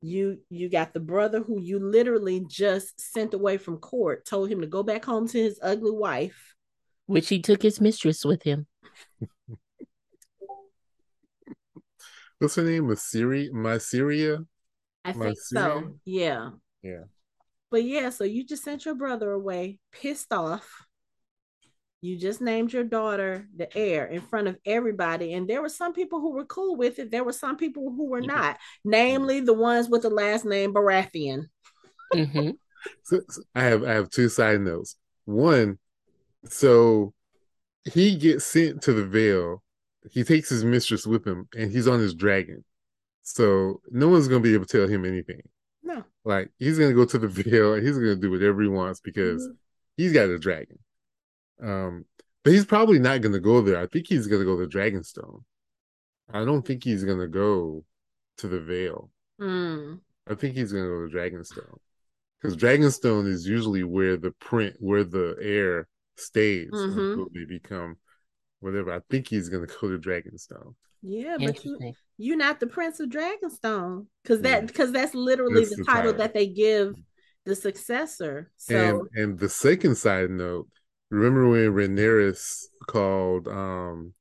You you got the brother who you literally just sent away from court told him to go back home to his ugly wife. Which he took his mistress with him. [laughs] What's her name? Mysaria Mysaria i think so. Yeah. Yeah. But yeah so you just sent your brother away pissed off you just named your daughter the heir in front of everybody and there were some people who were cool with it. There were some people who were mm-hmm. not namely the ones with the last name baratheon. Mm-hmm. [laughs] so, so i have i have two side notes. One so he gets sent to the Vale. He takes his mistress with him and he's on his dragon. So no one's gonna be able to tell him anything. No. Like he's gonna go to the Vale and he's gonna do whatever he wants because mm-hmm. he's got a dragon um, but he's probably not going to go there. I think he's going to go to Dragonstone. I don't think he's going to go to the Vale. Mm. I think he's going to go to Dragonstone because Dragonstone is usually where the print, where the heir stays mm-hmm. until they become whatever. I think he's going to go to Dragonstone. Yeah, but you, you're not the Prince of Dragonstone because that because that's literally that's the, the title, title that they give the successor. So and, and the second side note Remember when Rhaenyra called um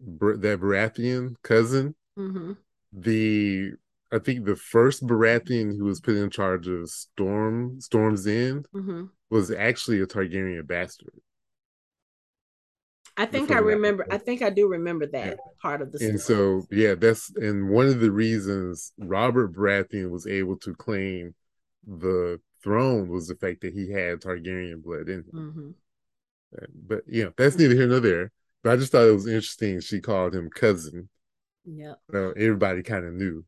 that Baratheon cousin mm-hmm. the I think the first Baratheon who was put in charge of Storm Storm's End mm-hmm. was actually a Targaryen bastard. I think I remember. I think I do remember that yeah. part of the. Story. And so, yeah, that's and one of the reasons Robert Baratheon was able to claim the throne was the fact that he had Targaryen blood in him. Mm-hmm. But you know, that's neither here nor there. But I just thought it was interesting. She called him cousin. Yeah. So everybody kind of knew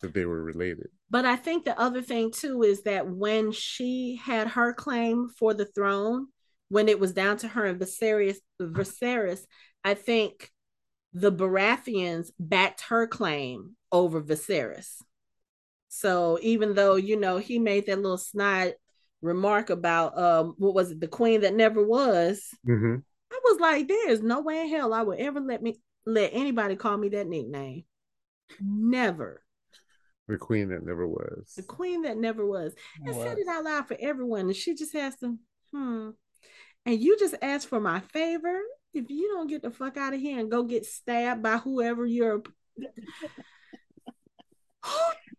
that they were related. But I think the other thing too is that when she had her claim for the throne, when it was down to her and Viserys, Viserys, I think the Baratheons backed her claim over Viserys. So even though you know he made that little snide remark about um what was it? The queen that never was. Mm-hmm. i was like there's no way in hell i would ever let me let anybody call me that nickname. Never. The queen that never was. The queen that never was. And said it out loud for everyone and she just has to hmm. And you just asked for my favor? If you don't get the fuck out of here and go get stabbed by whoever you're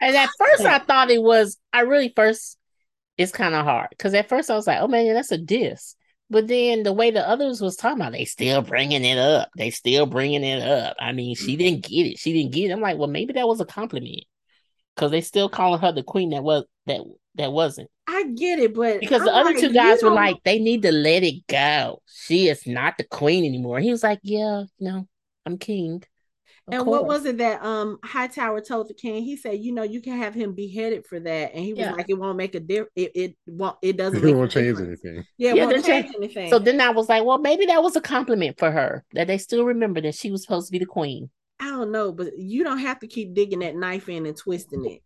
and at [gasps] first I thought it was I really first it's kind of hard because at first I was like, oh man, that's a diss. But then the way the others was talking about, they still bringing it up. They still bringing it up. I mean, she didn't mm-hmm. get it. She didn't get it. I'm like, well, maybe that was a compliment because they still calling her the queen that was that that wasn't. I get it, but because I'm the other like, two guys were like, they need to let it go. She is not the queen anymore. He was like, yeah, no, I'm king. Of and course. what was it that um Hightower told the king? He said, you know, you can have him beheaded for that, and he was yeah. like, it won't make a difference. It, it won't. It [laughs] doesn't. It won't change difference. anything. Yeah, it yeah, won't change change anything. So then I was like, well, maybe that was a compliment for her that they still remember that she was supposed to be the queen. I don't know, but you don't have to keep digging that knife in and twisting it.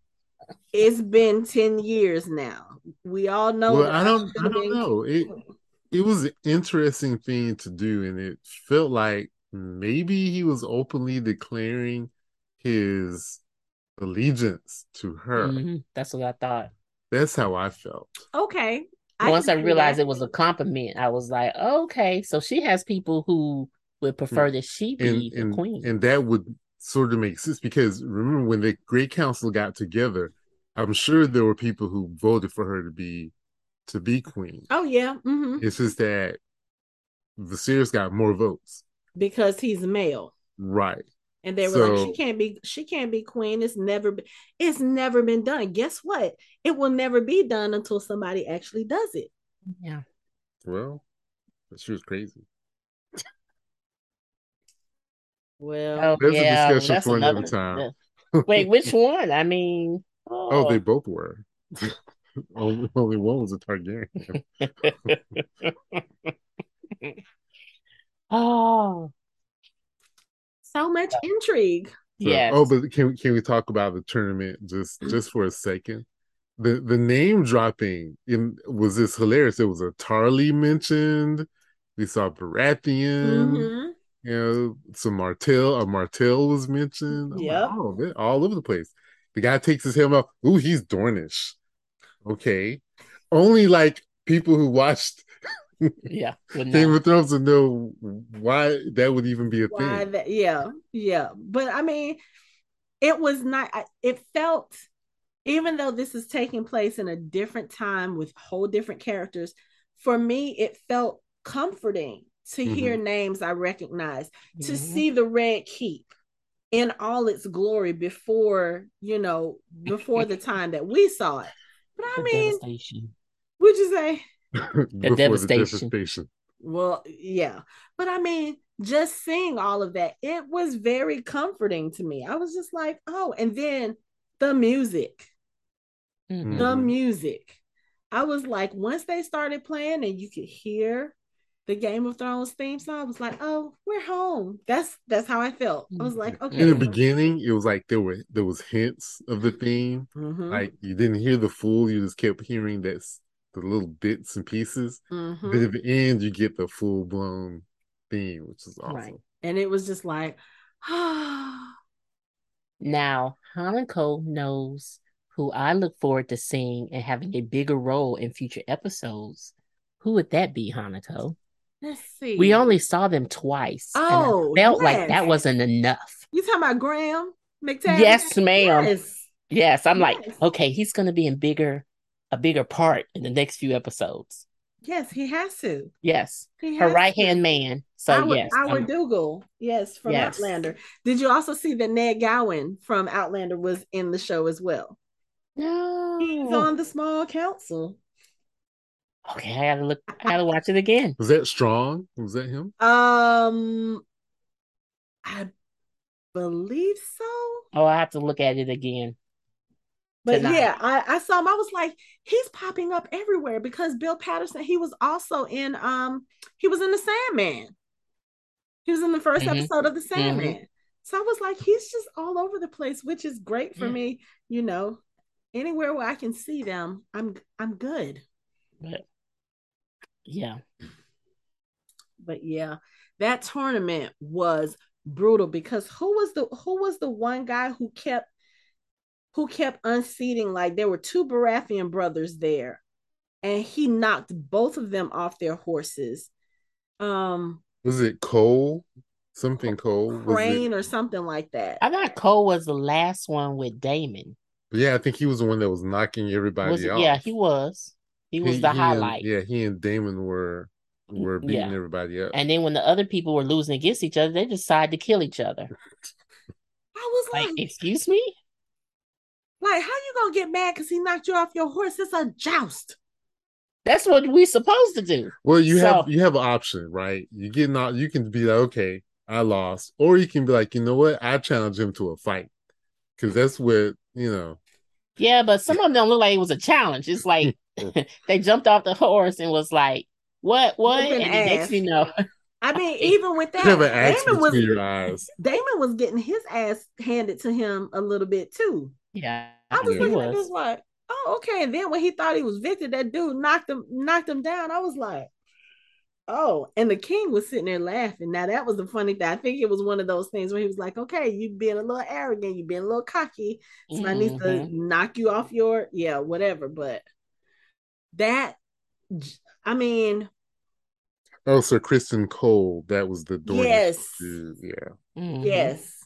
It's been ten years now. We all know. Well, I don't. I don't know. It it was an interesting thing to do, and it felt like maybe he was openly declaring his allegiance to her. Mm-hmm. That's what I thought. That's how I felt. Okay. Once I, I realized that. it was a compliment, I was like, okay, so she has people who would prefer that she be and, the and, queen. And that would sort of make sense because remember when the Great Council got together, I'm sure there were people who voted for her to be to be queen. Oh yeah. Mm-hmm. It's just that the Viserys got more votes because he's male. Right. And they were so, like, she can't be, she can't be queen. It's never, been, it's never been done. Guess what? It will never be done until somebody actually does it. Yeah. Well, she was crazy. Well, oh, there's yeah, a discussion for another, another time. Wait, which [laughs] one? I mean, oh, oh they both were. [laughs] only, only one was a Targaryen. [laughs] Oh, so much intrigue. So, yes. Oh, but can can we talk about the tournament just just for a second? The the name dropping in was this hilarious. It was a Tarly mentioned. We saw Baratheon. Mm-hmm. You know, some Martell. A Martell was mentioned. Yeah, like, oh, all over the place. The guy takes his helmet off. Ooh, he's Dornish. Okay, only like people who watched yeah, Game of Thrones to know why that would even be a why thing. That, yeah, yeah, but I mean, it was not. It felt, even though this is taking place in a different time with whole different characters, for me, it felt comforting to mm-hmm. hear names I recognize, mm-hmm. to see the Red Keep in all its glory before you know before the [laughs] time that we saw it. But I mean, would you say? [laughs] the devastation. devastation. Well, yeah. But I mean, just seeing all of that, it was very comforting to me. I was just like, oh, and then the music. Mm-hmm. The music. I was like, once they started playing and you could hear the Game of Thrones theme song, I was like, oh, we're home. That's that's how I felt. I was like, mm-hmm. okay. In the beginning, it was like there were there was hints of the theme. Mm-hmm. Like you didn't hear the full, you just kept hearing this the little bits and pieces. Mm-hmm. But at the end, you get the full blown theme, which is awesome. Right. And it was just like, ah. [gasps] now Hanako knows who I look forward to seeing and having a bigger role in future episodes. Who would that be, Hanako? Let's see. We only saw them twice. Oh, felt yes. like that wasn't enough. You talking about Graham McTavish? Yes, ma'am. Yes, yes I'm yes. like, okay, he's going to be in bigger a bigger part in the next few episodes. Yes, he has to. Yes, he her right hand man. So Howard, yes, Howard Dougal. Yes, from yes. Outlander. Did you also see that Ned Gowan from Outlander was in the show as well? No, he's on the small council. Okay, I gotta look. I gotta watch it again. Was that strong? Was that him? Um, I believe so. Oh, I have to look at it again. But tonight. yeah, I, I saw him. I was like, he's popping up everywhere because Bill Paterson, he was also in um, he was in the Sandman. He was in the 1st mm-hmm. episode of the Sandman. Mm-hmm. So I was like, he's just all over the place, which is great for yeah. me. You know, anywhere where I can see them, I'm I'm good. But, yeah. But yeah, that tournament was brutal because who was the who was the one guy who kept who kept unseating like there were two Baratheon brothers there and he knocked both of them off their horses. Um Was it Cole? Something Cole? Crane or something like that. I thought Cole was the last one with Daemon. Yeah, I think he was the one that was knocking everybody was off. Yeah, he was. He was he, the he highlight. And, yeah, he and Daemon were were beating yeah. everybody up. And then when the other people were losing against each other, they decided to kill each other. [laughs] I was like, like excuse me? Like, how you gonna get mad because he knocked you off your horse? It's a joust. That's what we supposed to do. Well, you so, have you have an option, right? You get not you can be like, okay, I lost, or you can be like, you know what, I challenge him to a fight because that's what you know. Yeah, but some of them don't look like it was a challenge. It's like [laughs] [laughs] they jumped off the horse and was like, "What? What?" And the next you know. [laughs] I mean, even with that, Daemon was your eyes. Daemon was getting his ass handed to him a little bit too. Yeah, I was yeah. looking at this like, oh, okay. And then when he thought he was Victor, that dude knocked him knocked him down. I was like, oh. And the king was sitting there laughing. Now that was the funny thing. I think it was one of those things where he was like, okay, you being a little arrogant, you being a little cocky. So mm-hmm. needs to mm-hmm. knock you off your yeah, whatever. But that, I mean. Oh, Sir Criston Cole, that was the door. Yes. yeah. Mm-hmm. Yes.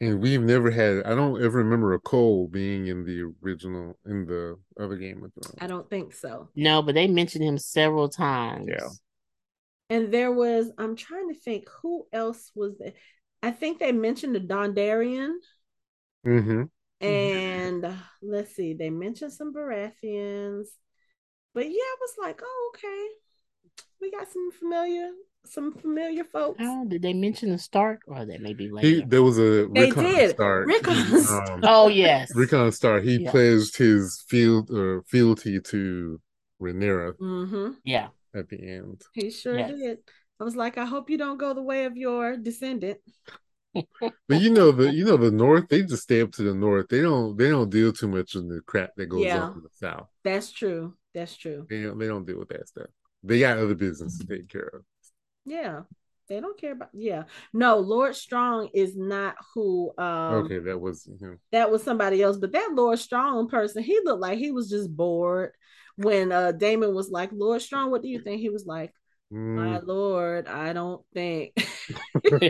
And we've never had. I don't ever remember a Cole being in the original in the other Game of Thrones. I don't think so. No, but they mentioned him several times. Yeah. And there was. I'm trying to think who else was there. I think they mentioned the Dondarrion. Mm-hmm. And uh, let's see, they mentioned some Baratheons. But yeah, I was like, oh, okay. We got some familiar some familiar folks. Oh, did they mention the Stark, or that maybe later? He, there was a they Rickon did. Stark. Rickon. Um, [laughs] oh yes, Rickon Stark. He yeah. pledged his field or uh, fealty to Rhaenyra. Mm-hmm. Yeah, at the end, he sure yes. did. I was like, I hope you don't go the way of your descendant. [laughs] but you know the you know the north they just stay up to the north they don't they don't deal too much in the crap that goes yeah, on in the south that's true that's true they don't, they don't deal with that stuff they got other business to take care of yeah. They don't care about yeah. No, Lord Strong is not who um Okay, that was him. That was somebody else, but that Lord Strong person, he looked like he was just bored when uh Daemon was like, Lord Strong, what do you think? He was like, mm. My Lord, I don't think [laughs] [laughs] he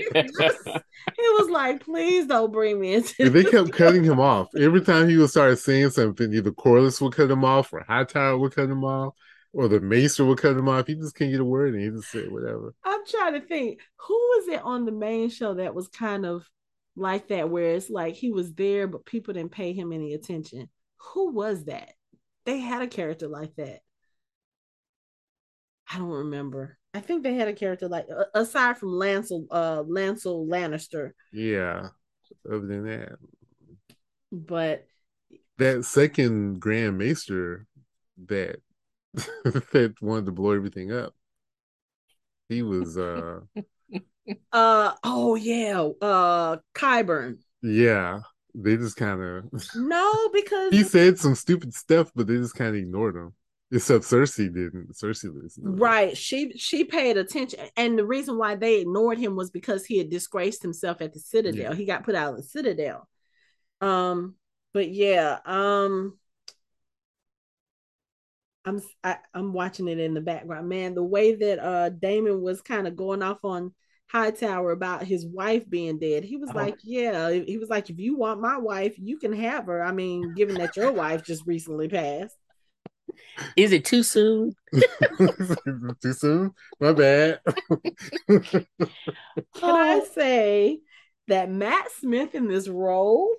was like, please don't bring me into They kept cutting him [laughs] off. Every time he would start saying something, either Corlys would cut him off or high Hightower would cut him off or the maester would cut him off. He just can't get a word and he just say whatever. I'm trying to think who was it on the main show that was kind of like that, where it's like he was there, but people didn't pay him any attention. Who was that? They had a character like that. I don't remember. I think they had a character like aside from Lancel, uh, Lancel Lannister. Yeah. Other than that, but that second Grand Maester that [laughs] that wanted to blow everything up. He was uh [laughs] uh oh yeah, uh Qyburn. Yeah. They just kind of No, because [laughs] he said some stupid stuff, but they just kind of ignored him. Except Cersei didn't. Cersei listened. Right. She she paid attention. And the reason why they ignored him was because he had disgraced himself at the Citadel. Yeah. He got put out of the Citadel. Um, but yeah, um I'm I, am i am watching it in the background. Man, the way that uh Daemon was kind of going off on Hightower about his wife being dead, he was oh. like, "Yeah." He was like, "If you want my wife, you can have her." I mean, given that your wife just recently passed. Is it too soon? [laughs] too soon? My bad. Can I say that Matt Smith in this role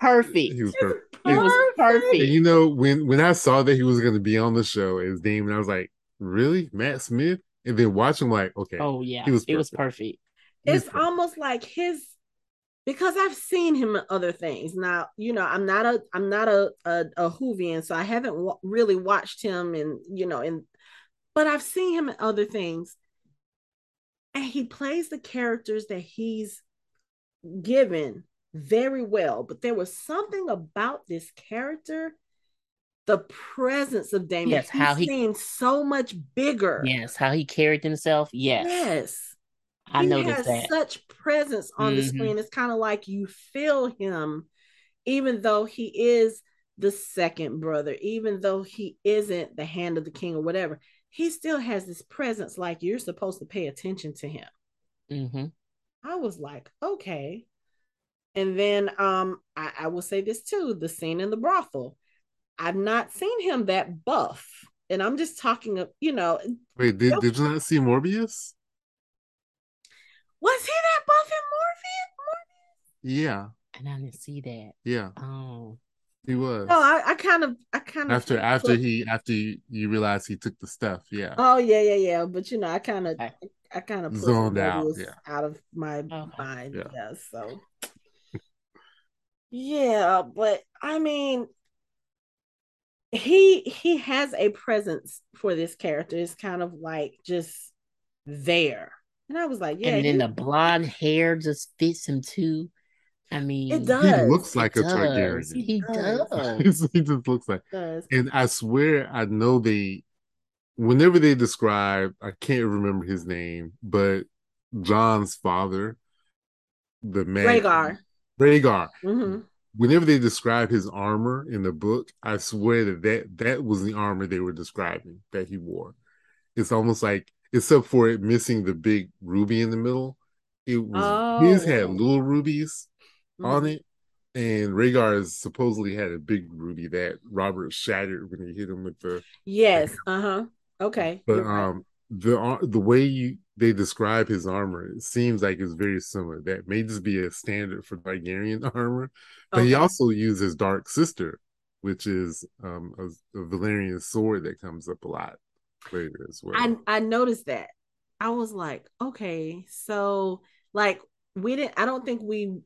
perfect. He was perfect. He was perfect. And you know, when when I saw that he was going to be on the show as Daemon, I was like, really, Matt Smith? And then watch him like, okay, oh yeah, he was. Perfect. It was perfect. It's perfect. almost like his because I've seen him in other things. Now, you know, I'm not a I'm not a a, a Whovian, so I haven't w- really watched him and you know, and but I've seen him in other things, and he plays the characters that he's given very well, but there was something about this character, the presence of Daemon. Yes, how he seemed so much bigger. Yes, how he carried himself. Yes. Yes. I he noticed has that. such presence on mm-hmm. the screen. It's kind of like you feel him, even though he is the second brother, even though he isn't the hand of the king or whatever. he still has this presence like you're supposed to pay attention to him. Mm-hmm. I was like, okay. And then um, I, I will say this too: the scene in the brothel. I've not seen him that buff, and I'm just talking of you know. Wait, did, did you not see Morbius? Was he that buff in Morbius? Yeah. And I didn't see that. Yeah. Oh. He was. No, I, I kind of, I kind of after after he after you, you realize he took the stuff. Yeah. Oh yeah, yeah, yeah. But you know, I kind of, I, I kind of zoned out. Yeah. Out of my okay. mind. Yeah. yeah so. Yeah, but I mean, he he has a presence for this character. It's kind of like just there, and I was like, yeah. And then he, the blonde hair just fits him too. I mean, it does. He looks like it a Targaryen. He does. he just looks like. And I swear, I know they. Whenever they describe, I can't remember his name, but Jon's father, the man, Rhaegar. Rhaegar. Mm-hmm. Whenever they describe his armor in the book, I swear that, that that was the armor they were describing that he wore. It's almost like, except for it missing the big ruby in the middle, it was oh. his had little rubies mm-hmm. on it. And Rhaegar supposedly had a big ruby that Robert shattered when he hit him with the Yes, uh-huh. Okay. But um the the way you they describe his armor, it seems like it's very similar. That may just be a standard for Targaryen [laughs] armor. But okay. he also uses Dark Sister, which is um a, a Valyrian sword that comes up a lot later as well. I I noticed that. I was like, okay, so like we didn't I don't think we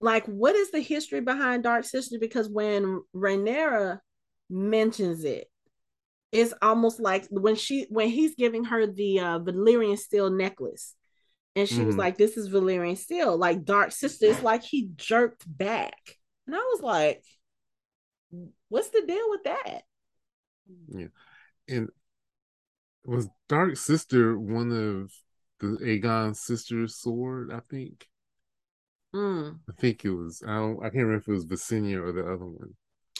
like what is the history behind Dark Sister? Because when Rhaenyra mentions it, it's almost like when she when he's giving her the uh Valyrian steel necklace, and she mm-hmm. was like, "This is Valyrian steel." Like Dark Sister, it's like he jerked back, and I was like, "What's the deal with that?" Yeah, and was Dark Sister one of the Aegon's sister's sword? I think. Mm. I think it was. I don't. I can't remember if it was Visenya or the other one.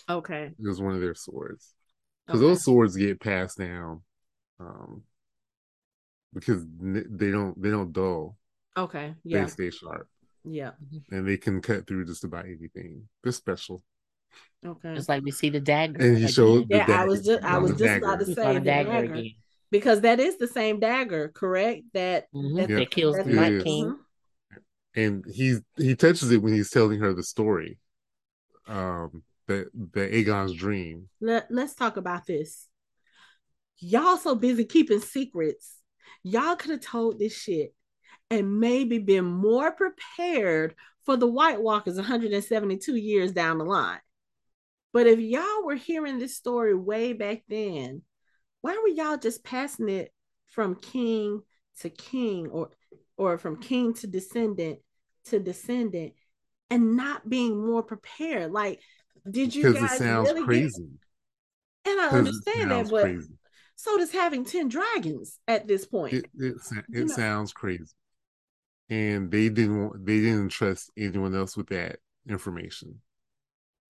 Okay. It was one of their swords. Because okay. those swords get passed down, um, because they don't they don't dull. Okay. Yeah. They stay sharp. Yeah. And they can cut through just about anything. They're special. Okay. It's like we see the dagger. And he showed. Yeah, dagger. I was just I was just dagger. about to say the dagger, dagger. Again. because that is the same dagger, correct? That mm-hmm. that, that, kills the Night King. Mm-hmm and he's he touches it when he's telling her the story um the the aegon's dream. Let, let's talk about this. Y'all so busy keeping secrets. Y'all could have told this shit and maybe been more prepared for the white walkers 172 years down the line. But if y'all were hearing this story way back then why were y'all just passing it from king to king or or from king to descendant to descendant and not being more prepared. Like, did you because guys it sounds really crazy? Get... And I understand that, but crazy. so does having 10 dragons at this point. It, it, it sounds crazy. And they didn't want, they didn't trust anyone else with that information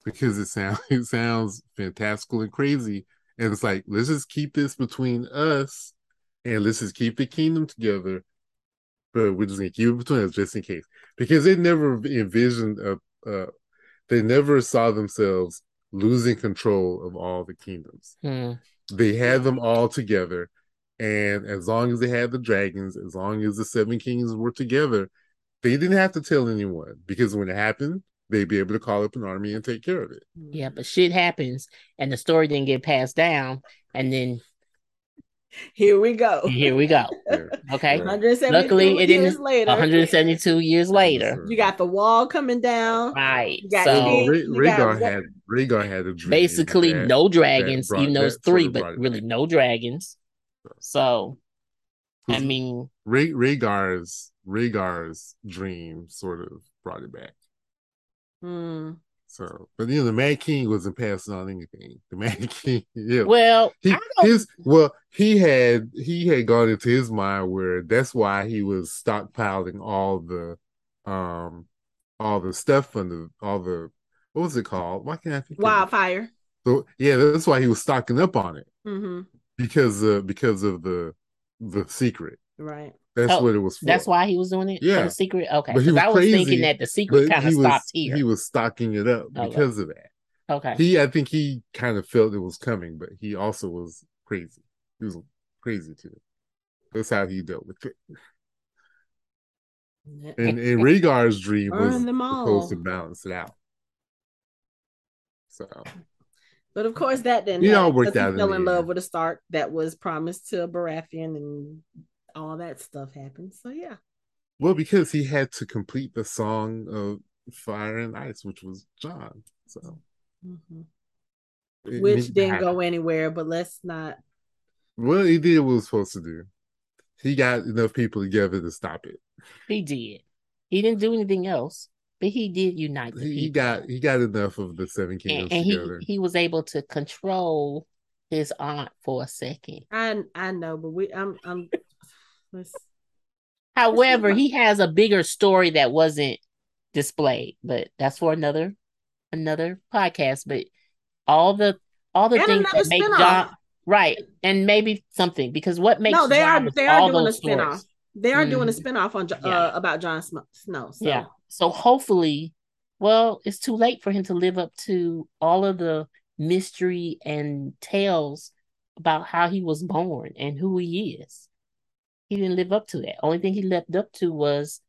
because it sounds [laughs] it sounds fantastical and crazy. And it's like, let's just keep this between us and let's just keep the kingdom together but we're just gonna keep it between us just in case because they never envisioned a, uh, they never saw themselves losing control of all the kingdoms. Hmm. They had them all together, and as long as they had the dragons, as long as the seven kings were together, they didn't have to tell anyone because when it happened, they'd be able to call up an army and take care of it. Yeah, but shit happens, and the story didn't get passed down, and then [laughs] here we go. Here we go. Okay. Luckily, it didn't. Later, 172 years later, you got the wall coming down. Right. so Rhaegar had Rhaegar had a dream. Basically, that, no dragons. Brought, even though it's three, but really no dragons. So, I mean, Rhaegar's Rhaegar's dream sort of brought it back. Hmm. So, but you know, the Mad King wasn't passing on anything. The Mad [laughs] King, yeah. Well, he his well, he had he had gone into his mind where that's why he was stockpiling all the, um, all the stuff from the all the what was it called? Why can't I think wildfire? So yeah, that's why he was stocking up on it. Mm-hmm. because uh because of the the secret. Right. That's oh, what it was for. That's why he was doing it. Yeah, the secret. Okay, because I was crazy, thinking that the secret kind of stopped here. He was stocking it up okay. because of that. Okay. He, I think he kind of felt it was coming, but he also was crazy. He was crazy too. That's how he dealt with it. [laughs] And, and Rhaegar's dream was supposed to balance it out. So, but of course that didn't. You know, worked out. He fell in love with a Stark that was promised to a Baratheon, and all that stuff happened. So yeah. Well, because he had to complete the song of Fire and Ice, which was Jon. So. Mm-hmm. Which didn't go anywhere, but let's not. Well, he did what he was supposed to do. He got enough people together to stop it. He did. He didn't do anything else, but he did unite. he people. got he got enough of the seven kingdoms and, and together. He, he was able to control his aunt for a second. I I know, but we I'm I'm. However, he has a bigger story that wasn't displayed, but that's for another another podcast. But all the all the and things that make Jon right, and maybe something because what makes no they Jon are they are doing a spinoff. They are mm doing a spinoff on uh, yeah. about Jon Snow. So. Yeah. So hopefully, well, it's too late for him to live up to all of the mystery and tales about how he was born and who he is. He didn't live up to that. Only thing he lived up to was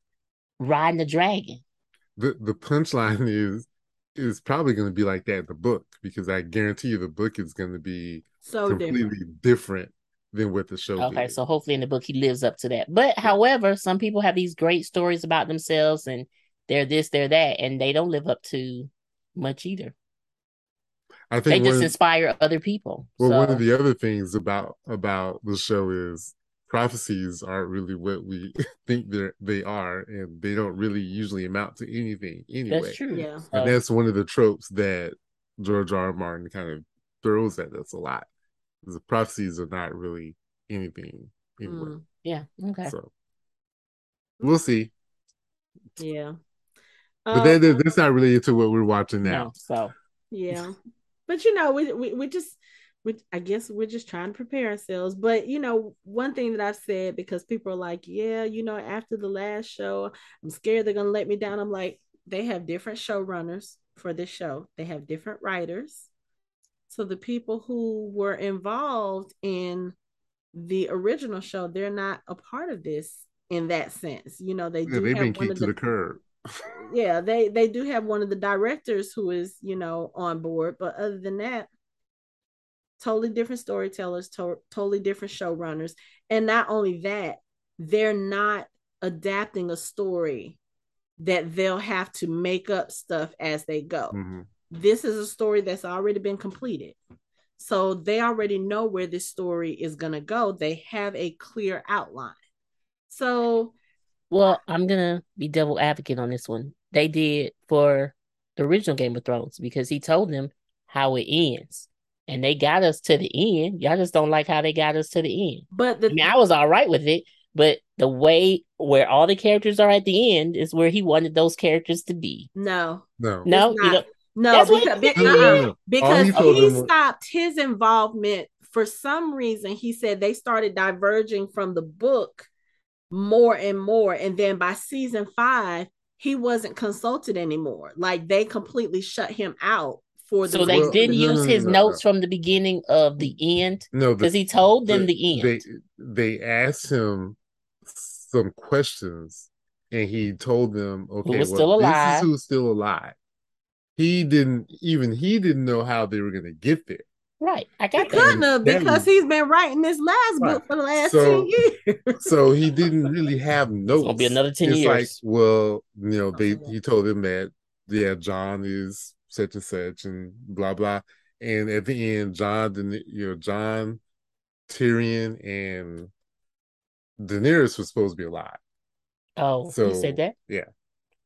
riding the dragon. The the punchline is is probably going to be like that in the book because I guarantee you the book is going to be so completely different. different than what the show. Okay, did. so hopefully in the book he lives up to that. But however, some people have these great stories about themselves and they're this, they're that, and they don't live up to much either. I think they just inspire other people. Well, so. one of the other things about about the show is prophecies aren't really what we [laughs] think they they are, and they don't really usually amount to anything anyway. That's true. Yeah, and that's one of the tropes that George R. R. Martin kind of throws at us a lot the prophecies are not really anything anyway. Mm, yeah. Okay. So we'll see. Yeah. But um, that, that's not related to what we're watching now. No, so yeah. But you know, we we, we just we, I guess we're just trying to prepare ourselves. But you know, one thing that I've said because people are like, yeah, you know, after the last show, I'm scared they're gonna let me down. I'm like, they have different showrunners for this show. They have different writers. So the people who were involved in the original show, they're not a part of this in that sense. You know, they yeah, do they've been kicked to the, the curb. yeah, they they do have one of the directors who is you know on board, but other than that, totally different storytellers, to- totally different showrunners, and not only that, they're not adapting a story that they'll have to make up stuff as they go. Mm-hmm this is a story that's already been completed. So they already know where this story is going to go. They have a clear outline. So, well, I'm going to be devil advocate on this one. They did for the original Game of Thrones because he told them how it ends. And they got us to the end. Y'all just don't like how they got us to the end. But the, I mean, I was all right with it, but the way where all the characters are at the end is where he wanted those characters to be. No, no, no. You know, no, because, because, uh-uh. because he, he stopped his involvement for some reason. He said they started diverging from the book more and more. And then by season five, he wasn't consulted anymore. Like they completely shut him out for the So they well, didn't no, use no, his no, notes from the beginning of the end. No, because he told them the, the end. They they asked him some questions and he told them, okay, well, still alive. this is who's still alive he didn't even he didn't know how they were going to get there. Right, I got he couldn't have because he's been writing this last right. book for the last so, ten years. so he didn't really have notes. [laughs] It's gonna be another ten it's years. Like, well, you know, they oh, he told him that yeah, Jon is such and such and blah blah. And at the end, Jon, you know, Jon, Tyrion, and Daenerys was supposed to be alive. Oh, so you said that? Yeah.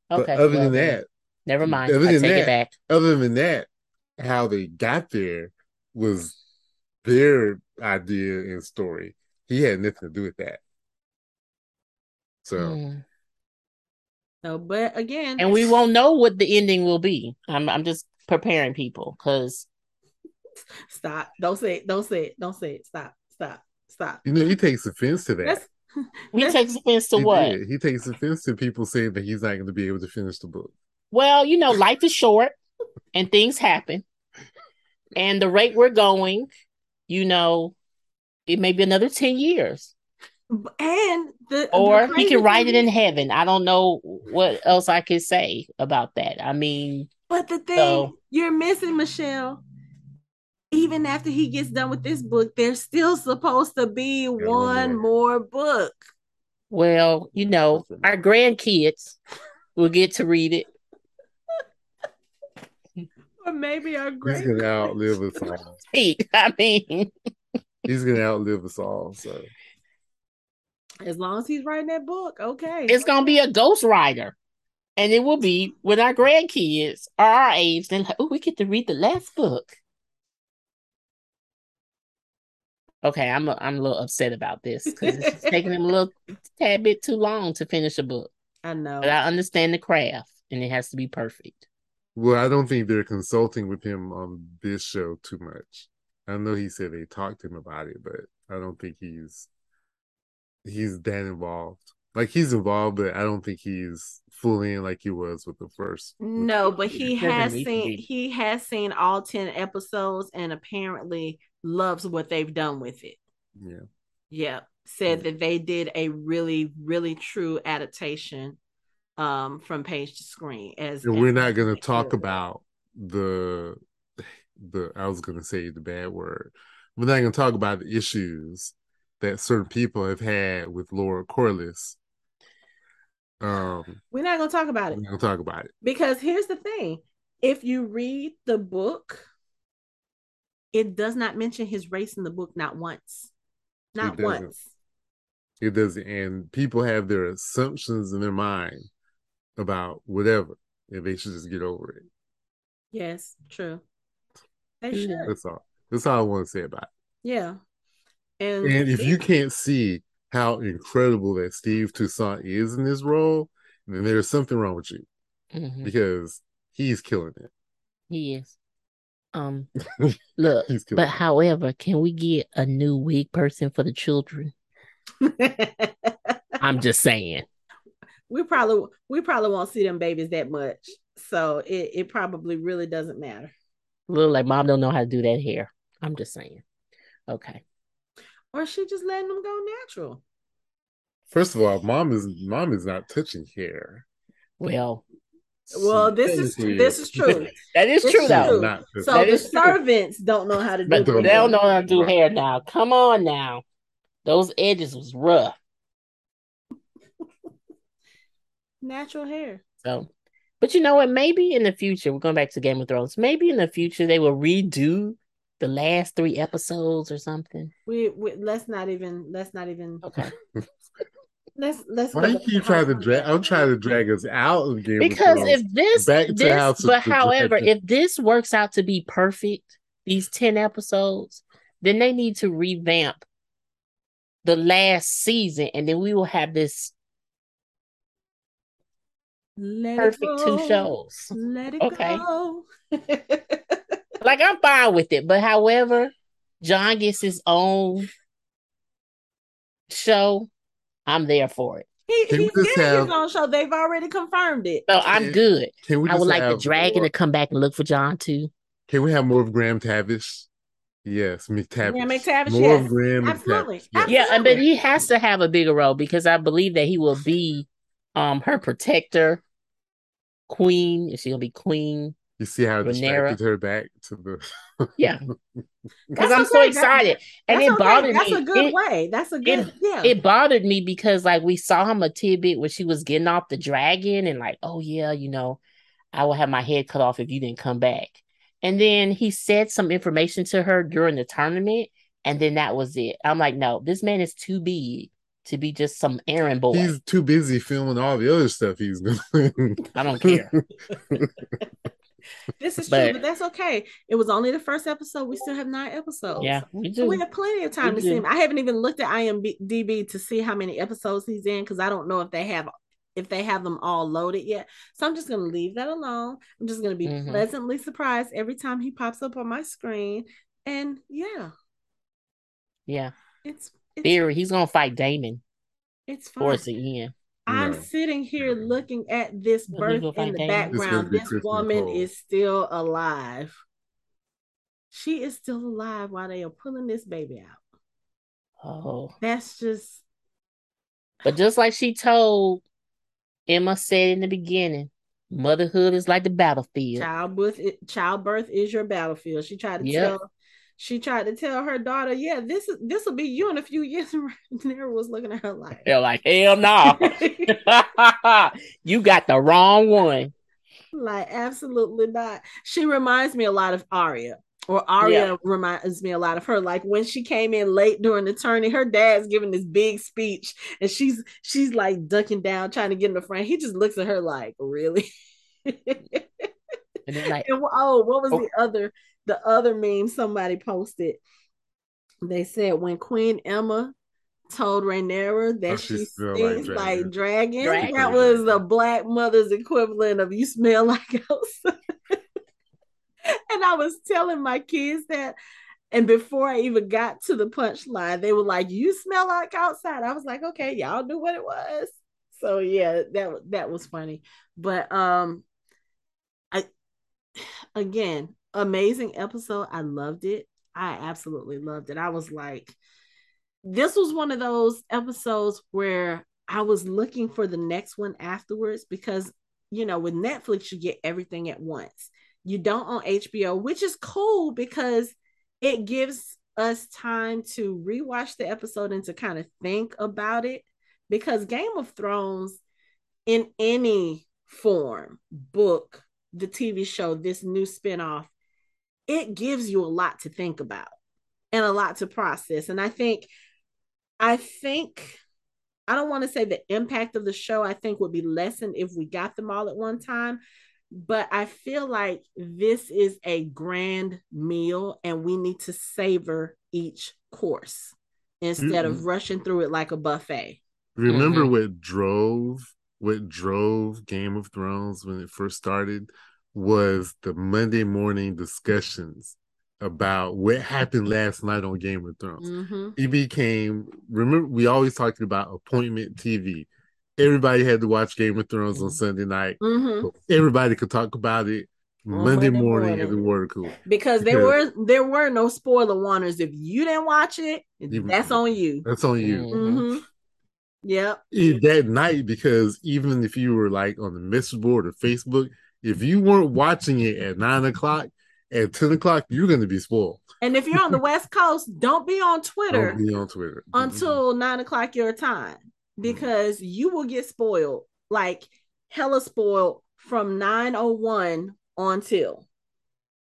Okay. But other well, than that, Never mind. Other I take that, it back. Other than that, how they got there was their idea and story. He had nothing to do with that. So. Mm. So, but again, and we won't know what the ending will be. I'm, I'm just preparing people because. Stop! Don't say it. Don't say it. Don't say it. Stop. stop, stop. You know, he takes offense to that. That's, he that's, takes offense to he what? Did. He takes offense to people saying that he's not going to be able to finish the book. Well, you know, life is short and things happen. And the rate we're going, you know, it may be another 10 years. And the or the he can write it in heaven. I don't know what else I can say about that. I mean, but the thing so, you're missing, Michelle, even after he gets done with this book, there's still supposed to be one more book. Well, you know, our grandkids will get to read it. or maybe our grandkids. He's gonna outlive us [laughs] all. I mean, he's gonna outlive us all. So, as long as he's writing that book, okay, it's gonna be a ghostwriter and it will be when our grandkids are our age. Then, oh, we get to read the last book. Okay, I'm a, I'm a little upset about this because it's taking them a little [laughs] tad bit too long to finish a book. I know, but I understand the craft, and it has to be perfect. Well, I don't think they're consulting with him on this show too much. I know he said they talked to him about it, but I don't think he's he's that involved. Like he's involved, but I don't think he's fully in like he was with the first. No, but he has seen he has seen all ten episodes and apparently loves what they've done with it. Yeah. Yeah. Said yeah. that they did a really, really true adaptation um from page to screen as and we're not gonna talk about the the I was gonna say the bad word. We're not gonna talk about the issues that certain people have had with Lord Corlys um, we're not gonna talk about it. We're gonna talk about it because here's the thing: if you read the book, it does not mention his race in the book not once, not it once. It doesn't, and people have their assumptions in their mind about whatever, and they should just get over it. Yes, true. They should. That's all. That's all I want to say about it. Yeah. And, and if you can't see how incredible that Steve Toussaint is in this role, then there's something wrong with you mm-hmm. because he's killing it. He is. Um, [laughs] look, but however, can we get a new wig person for the children? [laughs] I'm just saying. We probably we probably won't see them babies that much, so it it probably really doesn't matter. Look like mom don't know how to do that hair. I'm just saying. Okay or she just letting them go natural? First of all, mom is mom is not touching hair. Well, well, this is this is true. [laughs] that is true, though. True. So that the servants true. don't know how to do. They don't know how to do hair now. Come on now, those edges was rough. [laughs] Natural hair. So, but you know what? Maybe in the future, we're going back to Game of Thrones. Maybe in the future they will redo the last three episodes or something. We, we let's not even let's not even okay. [laughs] let's let's. Why do you keep trying to drag? I'm trying to drag us out of Game because if this, Back this but however, if this works out to be perfect, these ten episodes, then they need to revamp the last season, and then we will have this Let perfect two shows. Let it okay. go. [laughs] Like I'm fine with it, but however, Jon gets his own show, I'm there for it. He, he's getting have, his own show. They've already confirmed it. So I'm good. I would like the dragon more, to come back and look for Jon too. Can we have more of Graham Tavish? Yes, McTavish. Graham McTavish. More yes. of Graham Absolutely. McTavish. Yes. Yeah, but he has to have a bigger role because I believe that he will be um her protector, queen. Is she gonna be queen? You see how it distracted her back to the [laughs] yeah. Because I'm okay. so excited, and it okay. bothered That's me. That's a good it, way. That's a good it, yeah. It bothered me because like we saw him a tidbit where she was getting off the dragon, and like, oh yeah, you know, I will have my head cut off if you didn't come back. And then he said some information to her during the tournament, and then that was it. I'm like, no, this man is too big to be just some errand boy. He's too busy filming all the other stuff he's [laughs] doing. I don't care. [laughs] this is but, true, but that's okay. It was only the first episode. We still have nine episodes. Yeah, we do. So we have plenty of time we to do. see him. I haven't even looked at IMDb to see how many episodes he's in because I don't know if they have if they have them all loaded yet. So I'm just gonna leave that alone. I'm just gonna be mm-hmm. pleasantly surprised every time he pops up on my screen. And yeah. Yeah. It's, it's Theory. He's gonna fight Daemon. It's fine. Towards the end. I'm no. sitting here looking at this birth in the background. This woman is still alive. She is still alive while they are pulling this baby out. Oh. That's just But just like she told Aemma said in the beginning, motherhood is like the battlefield. Childbirth childbirth is your battlefield. She tried to yep. tell she tried to tell her daughter, "Yeah, this is this will be you in a few years." [laughs] And Nera was looking at her like, "They're like, hell no, [laughs] you got the wrong one." Like, absolutely not. She reminds me a lot of Arya, or Arya yeah. reminds me a lot of her. Like when she came in late during the tourney, her dad's giving this big speech, and she's she's like ducking down, trying to get in the front. He just looks at her like, "Really?" [laughs] and like, and, oh, what was oh. the other? The other meme somebody posted, they said when Queen Aemma told Rhaenyra that oh, she stinks like, like dragon, dragon, that was the black mother's equivalent of you smell like [laughs] outside. and I was telling my kids that. And before I even got to the punchline, they were like, "You smell like outside." I was like, "Okay, y'all knew what it was." So yeah, that that was funny. But um, I [sighs] again, amazing episode. I loved it. I absolutely loved it. I was like, this was one of those episodes where I was looking for the next one afterwards because, you know, with Netflix, you get everything at once. You don't on HBO, which is cool because it gives us time to rewatch the episode and to kind of think about it. Because Game of Thrones, in any form, book, the TV show, this new spinoff, it gives you a lot to think about and a lot to process. And I think, I think, I don't want to say the impact of the show, I think would be lessened if we got them all at one time. But I feel like this is a grand meal and we need to savor each course instead mm-hmm. of rushing through it like a buffet. Remember mm-hmm. what drove what drove Game of Thrones when it first started was the Monday morning discussions about what happened last night on Game of Thrones. Mm-hmm. It became remember we always talked about appointment TV. Everybody had to watch Game of Thrones mm-hmm. on Sunday night. Mm-hmm. everybody could talk about it Monday, Monday morning, morning at the water cooler. Because there were there were no spoiler warners. If you didn't watch it, that's on you. That's on you. Mm-hmm. Yep. That night, because even if you were like on the message board or Facebook, if you weren't watching it at nine o'clock, at 10 o'clock, you're going to be spoiled. And if you're on the [laughs] West Coast, don't be on Twitter. Don't be on Twitter until mm-hmm. nine o'clock your time because mm-hmm. you will get spoiled, like hella spoiled from 901 until.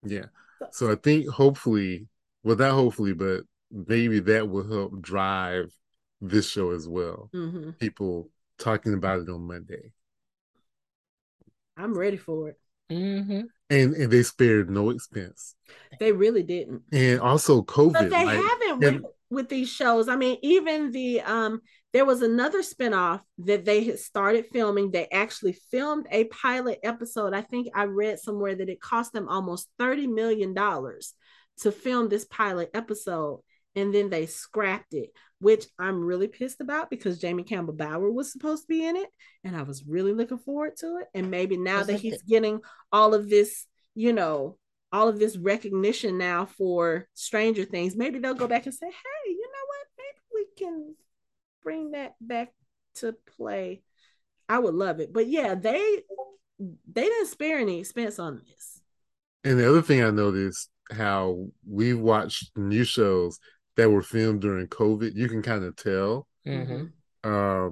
Yeah. So I think hopefully, well, not hopefully, but maybe that will help drive this show as well. Mm-hmm. People talking about it on Monday. I'm ready for it. Mm-hmm. And and they spared no expense. They really didn't. And also COVID. But they like, haven't with, and, with these shows. I mean, even the um there was another spinoff that they had started filming. They actually filmed a pilot episode. I think I read somewhere that it cost them almost $30 million to film this pilot episode and then they scrapped it, which I'm really pissed about because Jamie Campbell Bower was supposed to be in it, and I was really looking forward to it. And maybe now that he's getting all of this, you know, all of this recognition now for Stranger Things, maybe they'll go back and say, "Hey, you know what? Maybe we can bring that back to play." I would love it, but yeah, they they didn't spare any expense on this. And the other thing I noticed how we watched new shows that were filmed during COVID, you can kind of tell. Mm-hmm. Uh,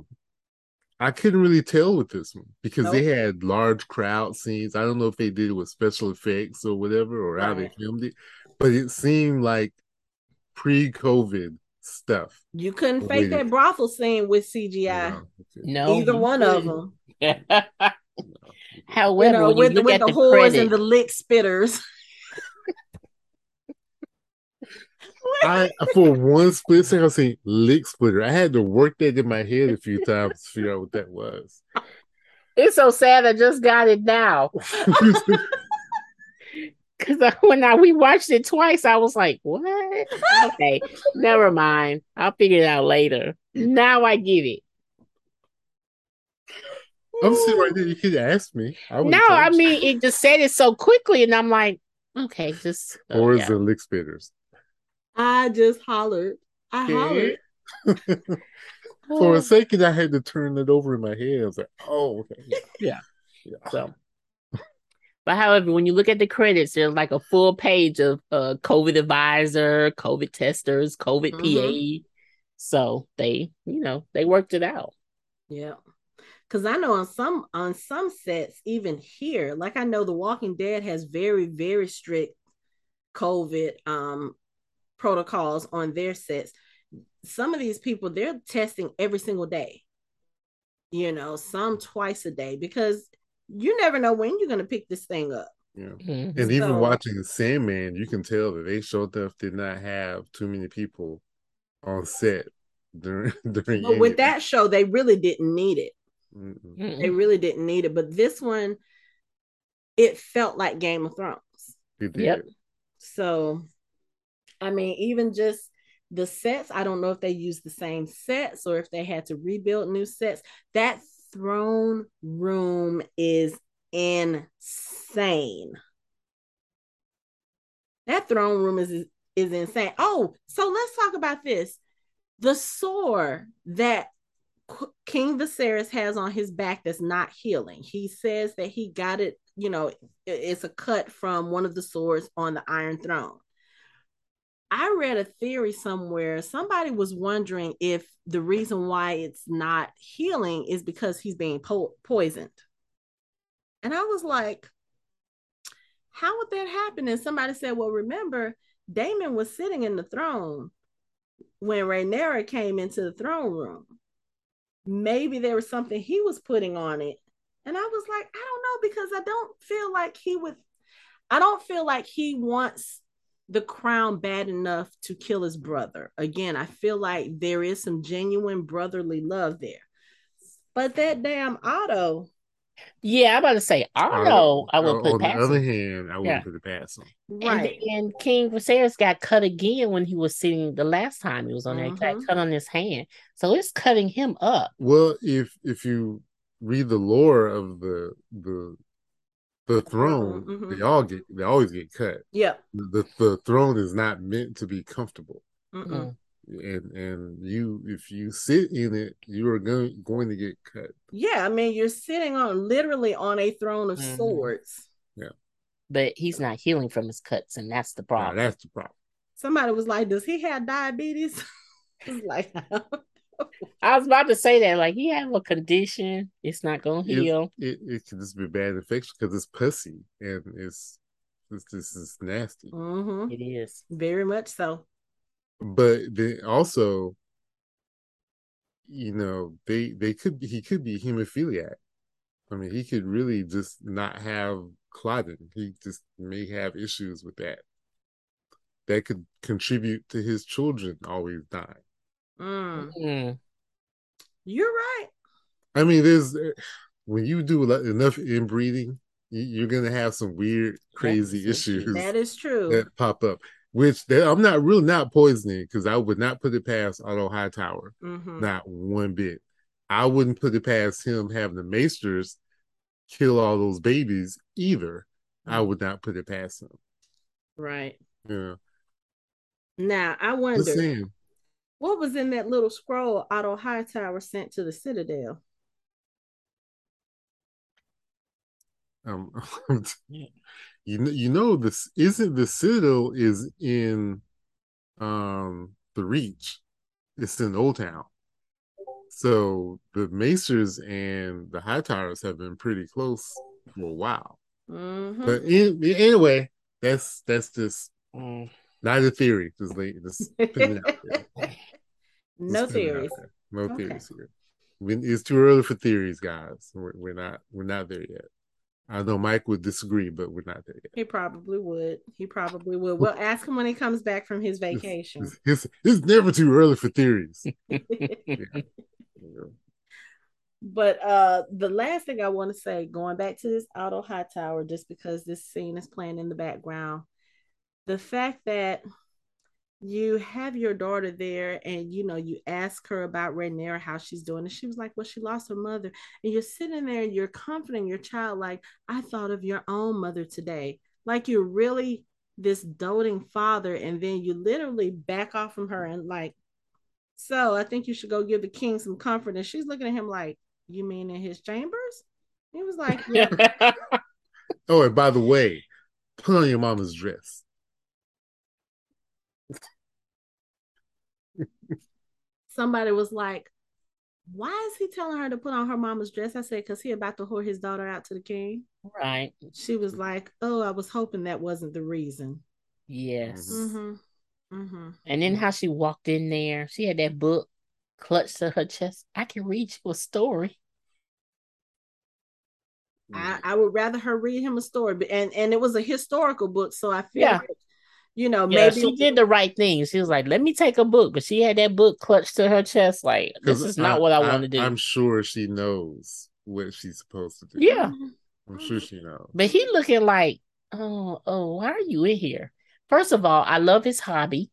I couldn't really tell with this one because nope. they had large crowd scenes. I don't know if they did it with special effects or whatever, or right. how they filmed it, but it seemed like pre-COVID stuff. You couldn't fake that brothel scene with CGI. No, no either one couldn't. of them. [laughs] However, you know, with, with the, the whores credit, and the lick spitters. [laughs] I for one split second I say lick splitter. I had to work that in my head a few times to figure out what that was. It's so sad I just got it now. [laughs] [laughs] Because when I we watched it twice, I was like, "What? Okay, [laughs] never mind. I'll figure it out later." Now I get it. I'm sitting right there. You could ask me. I no, I mean it just said it so quickly, and I'm like, okay, just. Oh, or is yeah. it lick spitters? I just hollered. I hollered. [laughs] For a second, I had to turn it over in my head. I was like, oh, okay. yeah. yeah. So, but however, when you look at the credits, there's like a full page of uh, COVID advisor, COVID testers, COVID mm-hmm. PA. So they, you know, they worked it out. Yeah. Cause I know on some on some sets, even here, like I know The Walking Dead has very, very strict COVID um protocols on their sets some of these people they're testing every single day you know some twice a day because you never know when you're going to pick this thing up. Yeah. Mm-hmm. and so, even watching sandman you can tell that they showed that did not have too many people on set during [laughs] during but with that show they really didn't need it. Mm they really didn't need it. But this one it felt like game of thrones. It did. yep so i mean even just the sets, I don't know if they used the same sets or if they had to rebuild new sets. That throne room is insane. That throne room is is insane. Oh, so let's talk about this. The sword that King Viserys has on his back that's not healing. He says that he got it, you know, it's a cut from one of the swords on the Iron Throne. I read a theory somewhere. Somebody was wondering if the reason why it's not healing is because he's being po- poisoned. And I was like, how would that happen? And somebody said, well, remember, Daemon was sitting in the throne when Rhaenyra came into the throne room. Maybe there was something he was putting on it. And I was like, I don't know, because I don't feel like he would, I don't feel like he wants the crown bad enough to kill his brother. Again, I feel like there is some genuine brotherly love there. But that damn Otto. Yeah, I'm about to say Otto. I would put on past the other him. hand, I wouldn't yeah. put it past him. Right. And, and King Viserys got cut again when he was sitting the last time he was on there. Mm-hmm. got cut on his hand, so it's cutting him up. Well, if if you read the lore of the the the throne mm-hmm. they all get they always get cut. Yeah. The, the throne is not meant to be comfortable. Mm-mm. and and you if you sit in it you are going going to get cut. Yeah i mean you're sitting on literally on a throne of mm-hmm. swords. Yeah. But he's not healing from his cuts and that's the problem. that's the problem. Somebody was like does he have diabetes? [laughs] He's like [laughs] I was about to say that, like he have a condition, it's not gonna heal. It, it, it can just be bad infection because it's pussy and it's this this is nasty. Mm-hmm. It is very much so. But then also, you know, they they could be, he could be hemophiliac. I mean, he could really just not have clotting. He just may have issues with that. That could contribute to his children always dying. Mm. Mm. You're right. I mean, there's when you do enough inbreeding, you're gonna have some weird, crazy issues. That is true. That pop up. Which I'm not really not poisoning because I would not put it past Otto Hightower. Mm-hmm. Not one bit. I wouldn't put it past him having the Maesters kill all those babies either. Mm-hmm. I would not put it past him. Right. Yeah. Now I wonder. What was in that little scroll Otto Hightower sent to the Citadel? Um, [laughs] you know, you know this isn't the Citadel is in um the Reach. It's in Oldtown. So the Maesters and the Hightowers have been pretty close for a while. Mm-hmm. But in, anyway, that's that's just mm. not a theory. Just, like, just [laughs] no theories. No okay. theories here. It's too early for theories, guys. We're, we're not we're not there yet. I know Mike would disagree, but we're not there yet. He probably would. He probably would. We'll ask him when he comes back from his vacation. It's, it's, it's never too early for theories. [laughs] yeah. but uh the last thing I want to say, going back to this Otto Hightower, just because this scene is playing in the background, the fact that you have your daughter there and you know you ask her about Rhaenyra how she's doing and she was like well she lost her mother. And you're sitting there and you're comforting your child like I thought of your own mother today. Like you're really this doting father and then you literally back off from her and like so I think you should go give the king some comfort. And she's looking at him like you mean in his chambers? He was like yeah. [laughs] oh and by the way put on your mama's dress somebody was like, why is he telling her to put on her mama's dress? I said, because he about to whore his daughter out to the king. Right. She was like, oh, I was hoping that wasn't the reason. Yes. Mm-hmm. Mm-hmm. And then how she walked in there, she had that book clutched to her chest. I can read you a story. I, I would rather her read him a story, and and it was a historical book, so I feel yeah. like you know, yeah, maybe she did the right thing. She was like, "Let me take a book," but she had that book clutched to her chest, like, "This is not I, what I, I want to do." I'm sure she knows what she's supposed to do. Yeah, I'm sure she knows. But he looking like, "Oh, oh, why are you in here?" First of all, I love his hobby,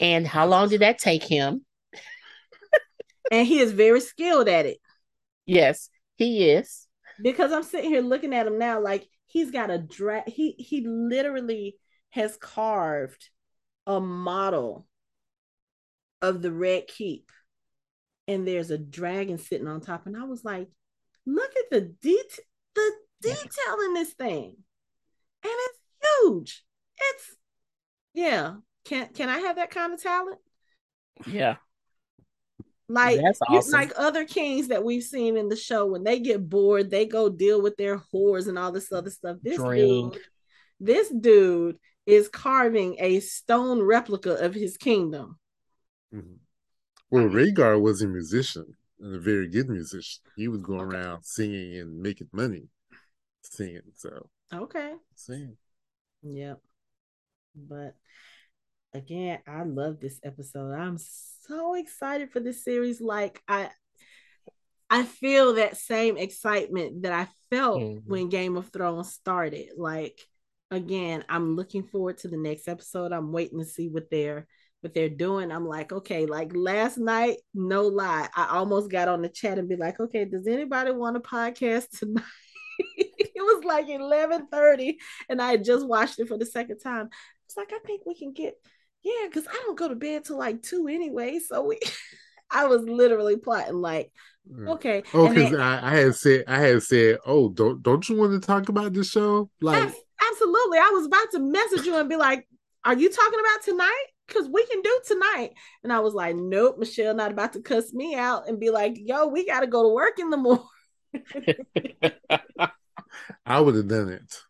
and how long did that take him? [laughs] and he is very skilled at it. Yes, he is. Because I'm sitting here looking at him now, like he's got a drag. He he literally has carved a model of the Red Keep, and there's a dragon sitting on top. And I was like, look at the det- the detail in this thing, and it's huge. It's yeah. Can can I have that kind of talent? Yeah. Like awesome. like other kings that we've seen in the show, when they get bored, they go deal with their whores and all this other stuff. This Drink. dude, this dude is carving a stone replica of his kingdom. Mm-hmm. Well, Rhaegar was a musician and a very good musician. He was going okay. around singing and making money singing. So okay, sing. Yep. But again, I love this episode. I'm so excited for this series. Like I, I feel that same excitement that I felt mm-hmm. when Game of Thrones started. Like again, I'm looking forward to the next episode. I'm waiting to see what they're what they're doing. I'm like, okay, like last night, no lie, I almost got on the chat and be like, okay, does anybody want a podcast tonight? [laughs] it was like 11:30 and I just watched it for the second time. It's like I think we can get yeah, because I don't go to bed till like two anyway. So we [laughs] I was literally plotting like, mm. okay. Oh, because I, I, had said I had said, oh, don't don't you want to talk about the show? Like absolutely. I was about to message you and be like, Are you talking about tonight? Because we can do tonight. And I was like, Nope, Michelle not about to cuss me out and be like, Yo, we got to go to work in the morning. [laughs] I would have done it.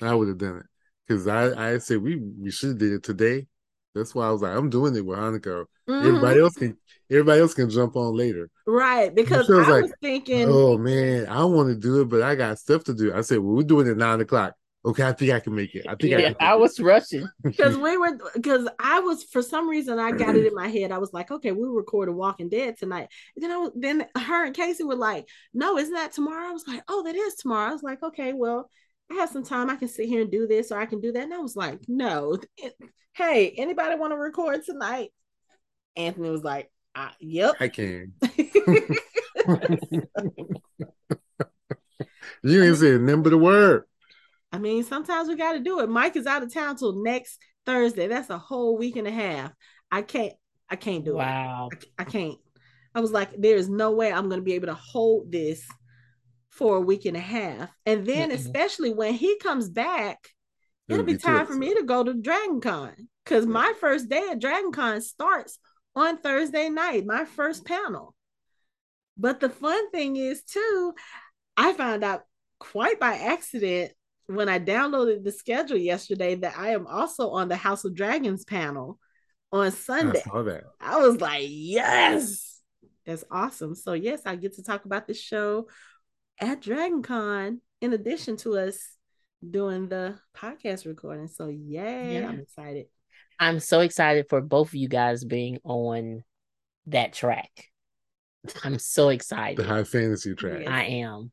I would have done it because I I said we we should have did it today. That's why I was like, I'm doing it with Hanukkah. Mm-hmm. Everybody else can everybody else can jump on later. Right. Because I was like, thinking Oh man, I want to do it, but I got stuff to do. I said, Well, we're doing it nine o'clock. Okay, I think I can make it. I think yeah, I, I was rushing [laughs] because we were because I was for some reason I got it in my head. I was like, okay, we recorded Walking Dead tonight. And then I was, then her and Casey were like, no, isn't that tomorrow? I was like, oh, that is tomorrow. I was like, okay, well, I have some time. I can sit here and do this, or I can do that. And I was like, no. [laughs] hey, anybody want to record tonight? Anthony was like, yep, I can. [laughs] [laughs] you ain't saying number the word. I mean, sometimes we got to do it. Mike is out of town till next Thursday. That's a whole week and a half. I can't. I can't do wow. it. I, I can't. I was like, there is no way I'm going to be able to hold this for a week and a half. And then, mm-hmm. especially when he comes back, it'll, it'll be, be time for me to go to Dragon Con because yeah. my first day at Dragon Con starts on Thursday night, my first panel. But the fun thing is, too, I found out quite by accident when I downloaded the schedule yesterday that I am also on the House of Dragons panel on Sunday. I saw that. I was like, yes, that's awesome. So yes, I get to talk about the show at Dragon Con in addition to us doing the podcast recording. So yay, yeah. I'm excited. I'm so excited for both of you guys being on that track. I'm so excited. The high fantasy track. I am.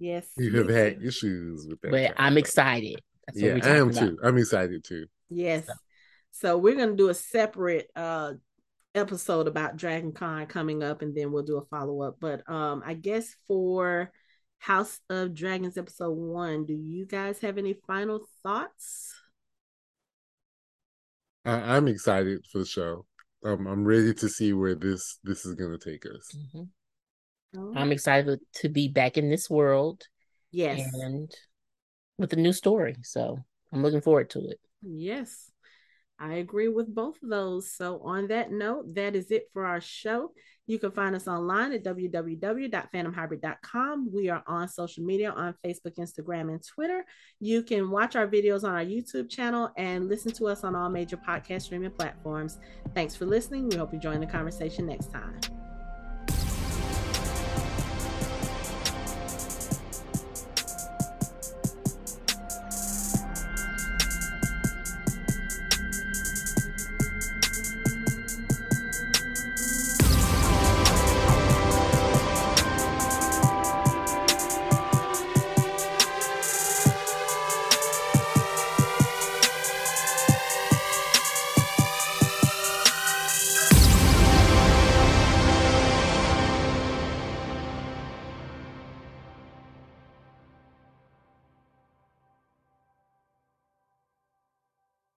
Yes. You have had too. issues with that. But track, I'm excited. That's yeah, I am about. too. I'm excited too. Yes. So, so we're gonna do a separate uh episode about Dragon Con coming up, and then we'll do a follow up. But um, I guess for House of Dragons episode one, do you guys have any final thoughts? I, am excited for the show. Um, I'm ready to see where this this is going to take us. Mm-hmm. Oh. I'm excited to be back in this world. Yes, and with a new story. So I'm looking forward to it. Yes. I agree with both of those. So, on that note, that is it for our show. You can find us online at www.phantomhybrid.com. We are on social media on Facebook, Instagram, and Twitter. You can watch our videos on our YouTube channel and listen to us on all major podcast streaming platforms. Thanks for listening. We hope you join the conversation next time.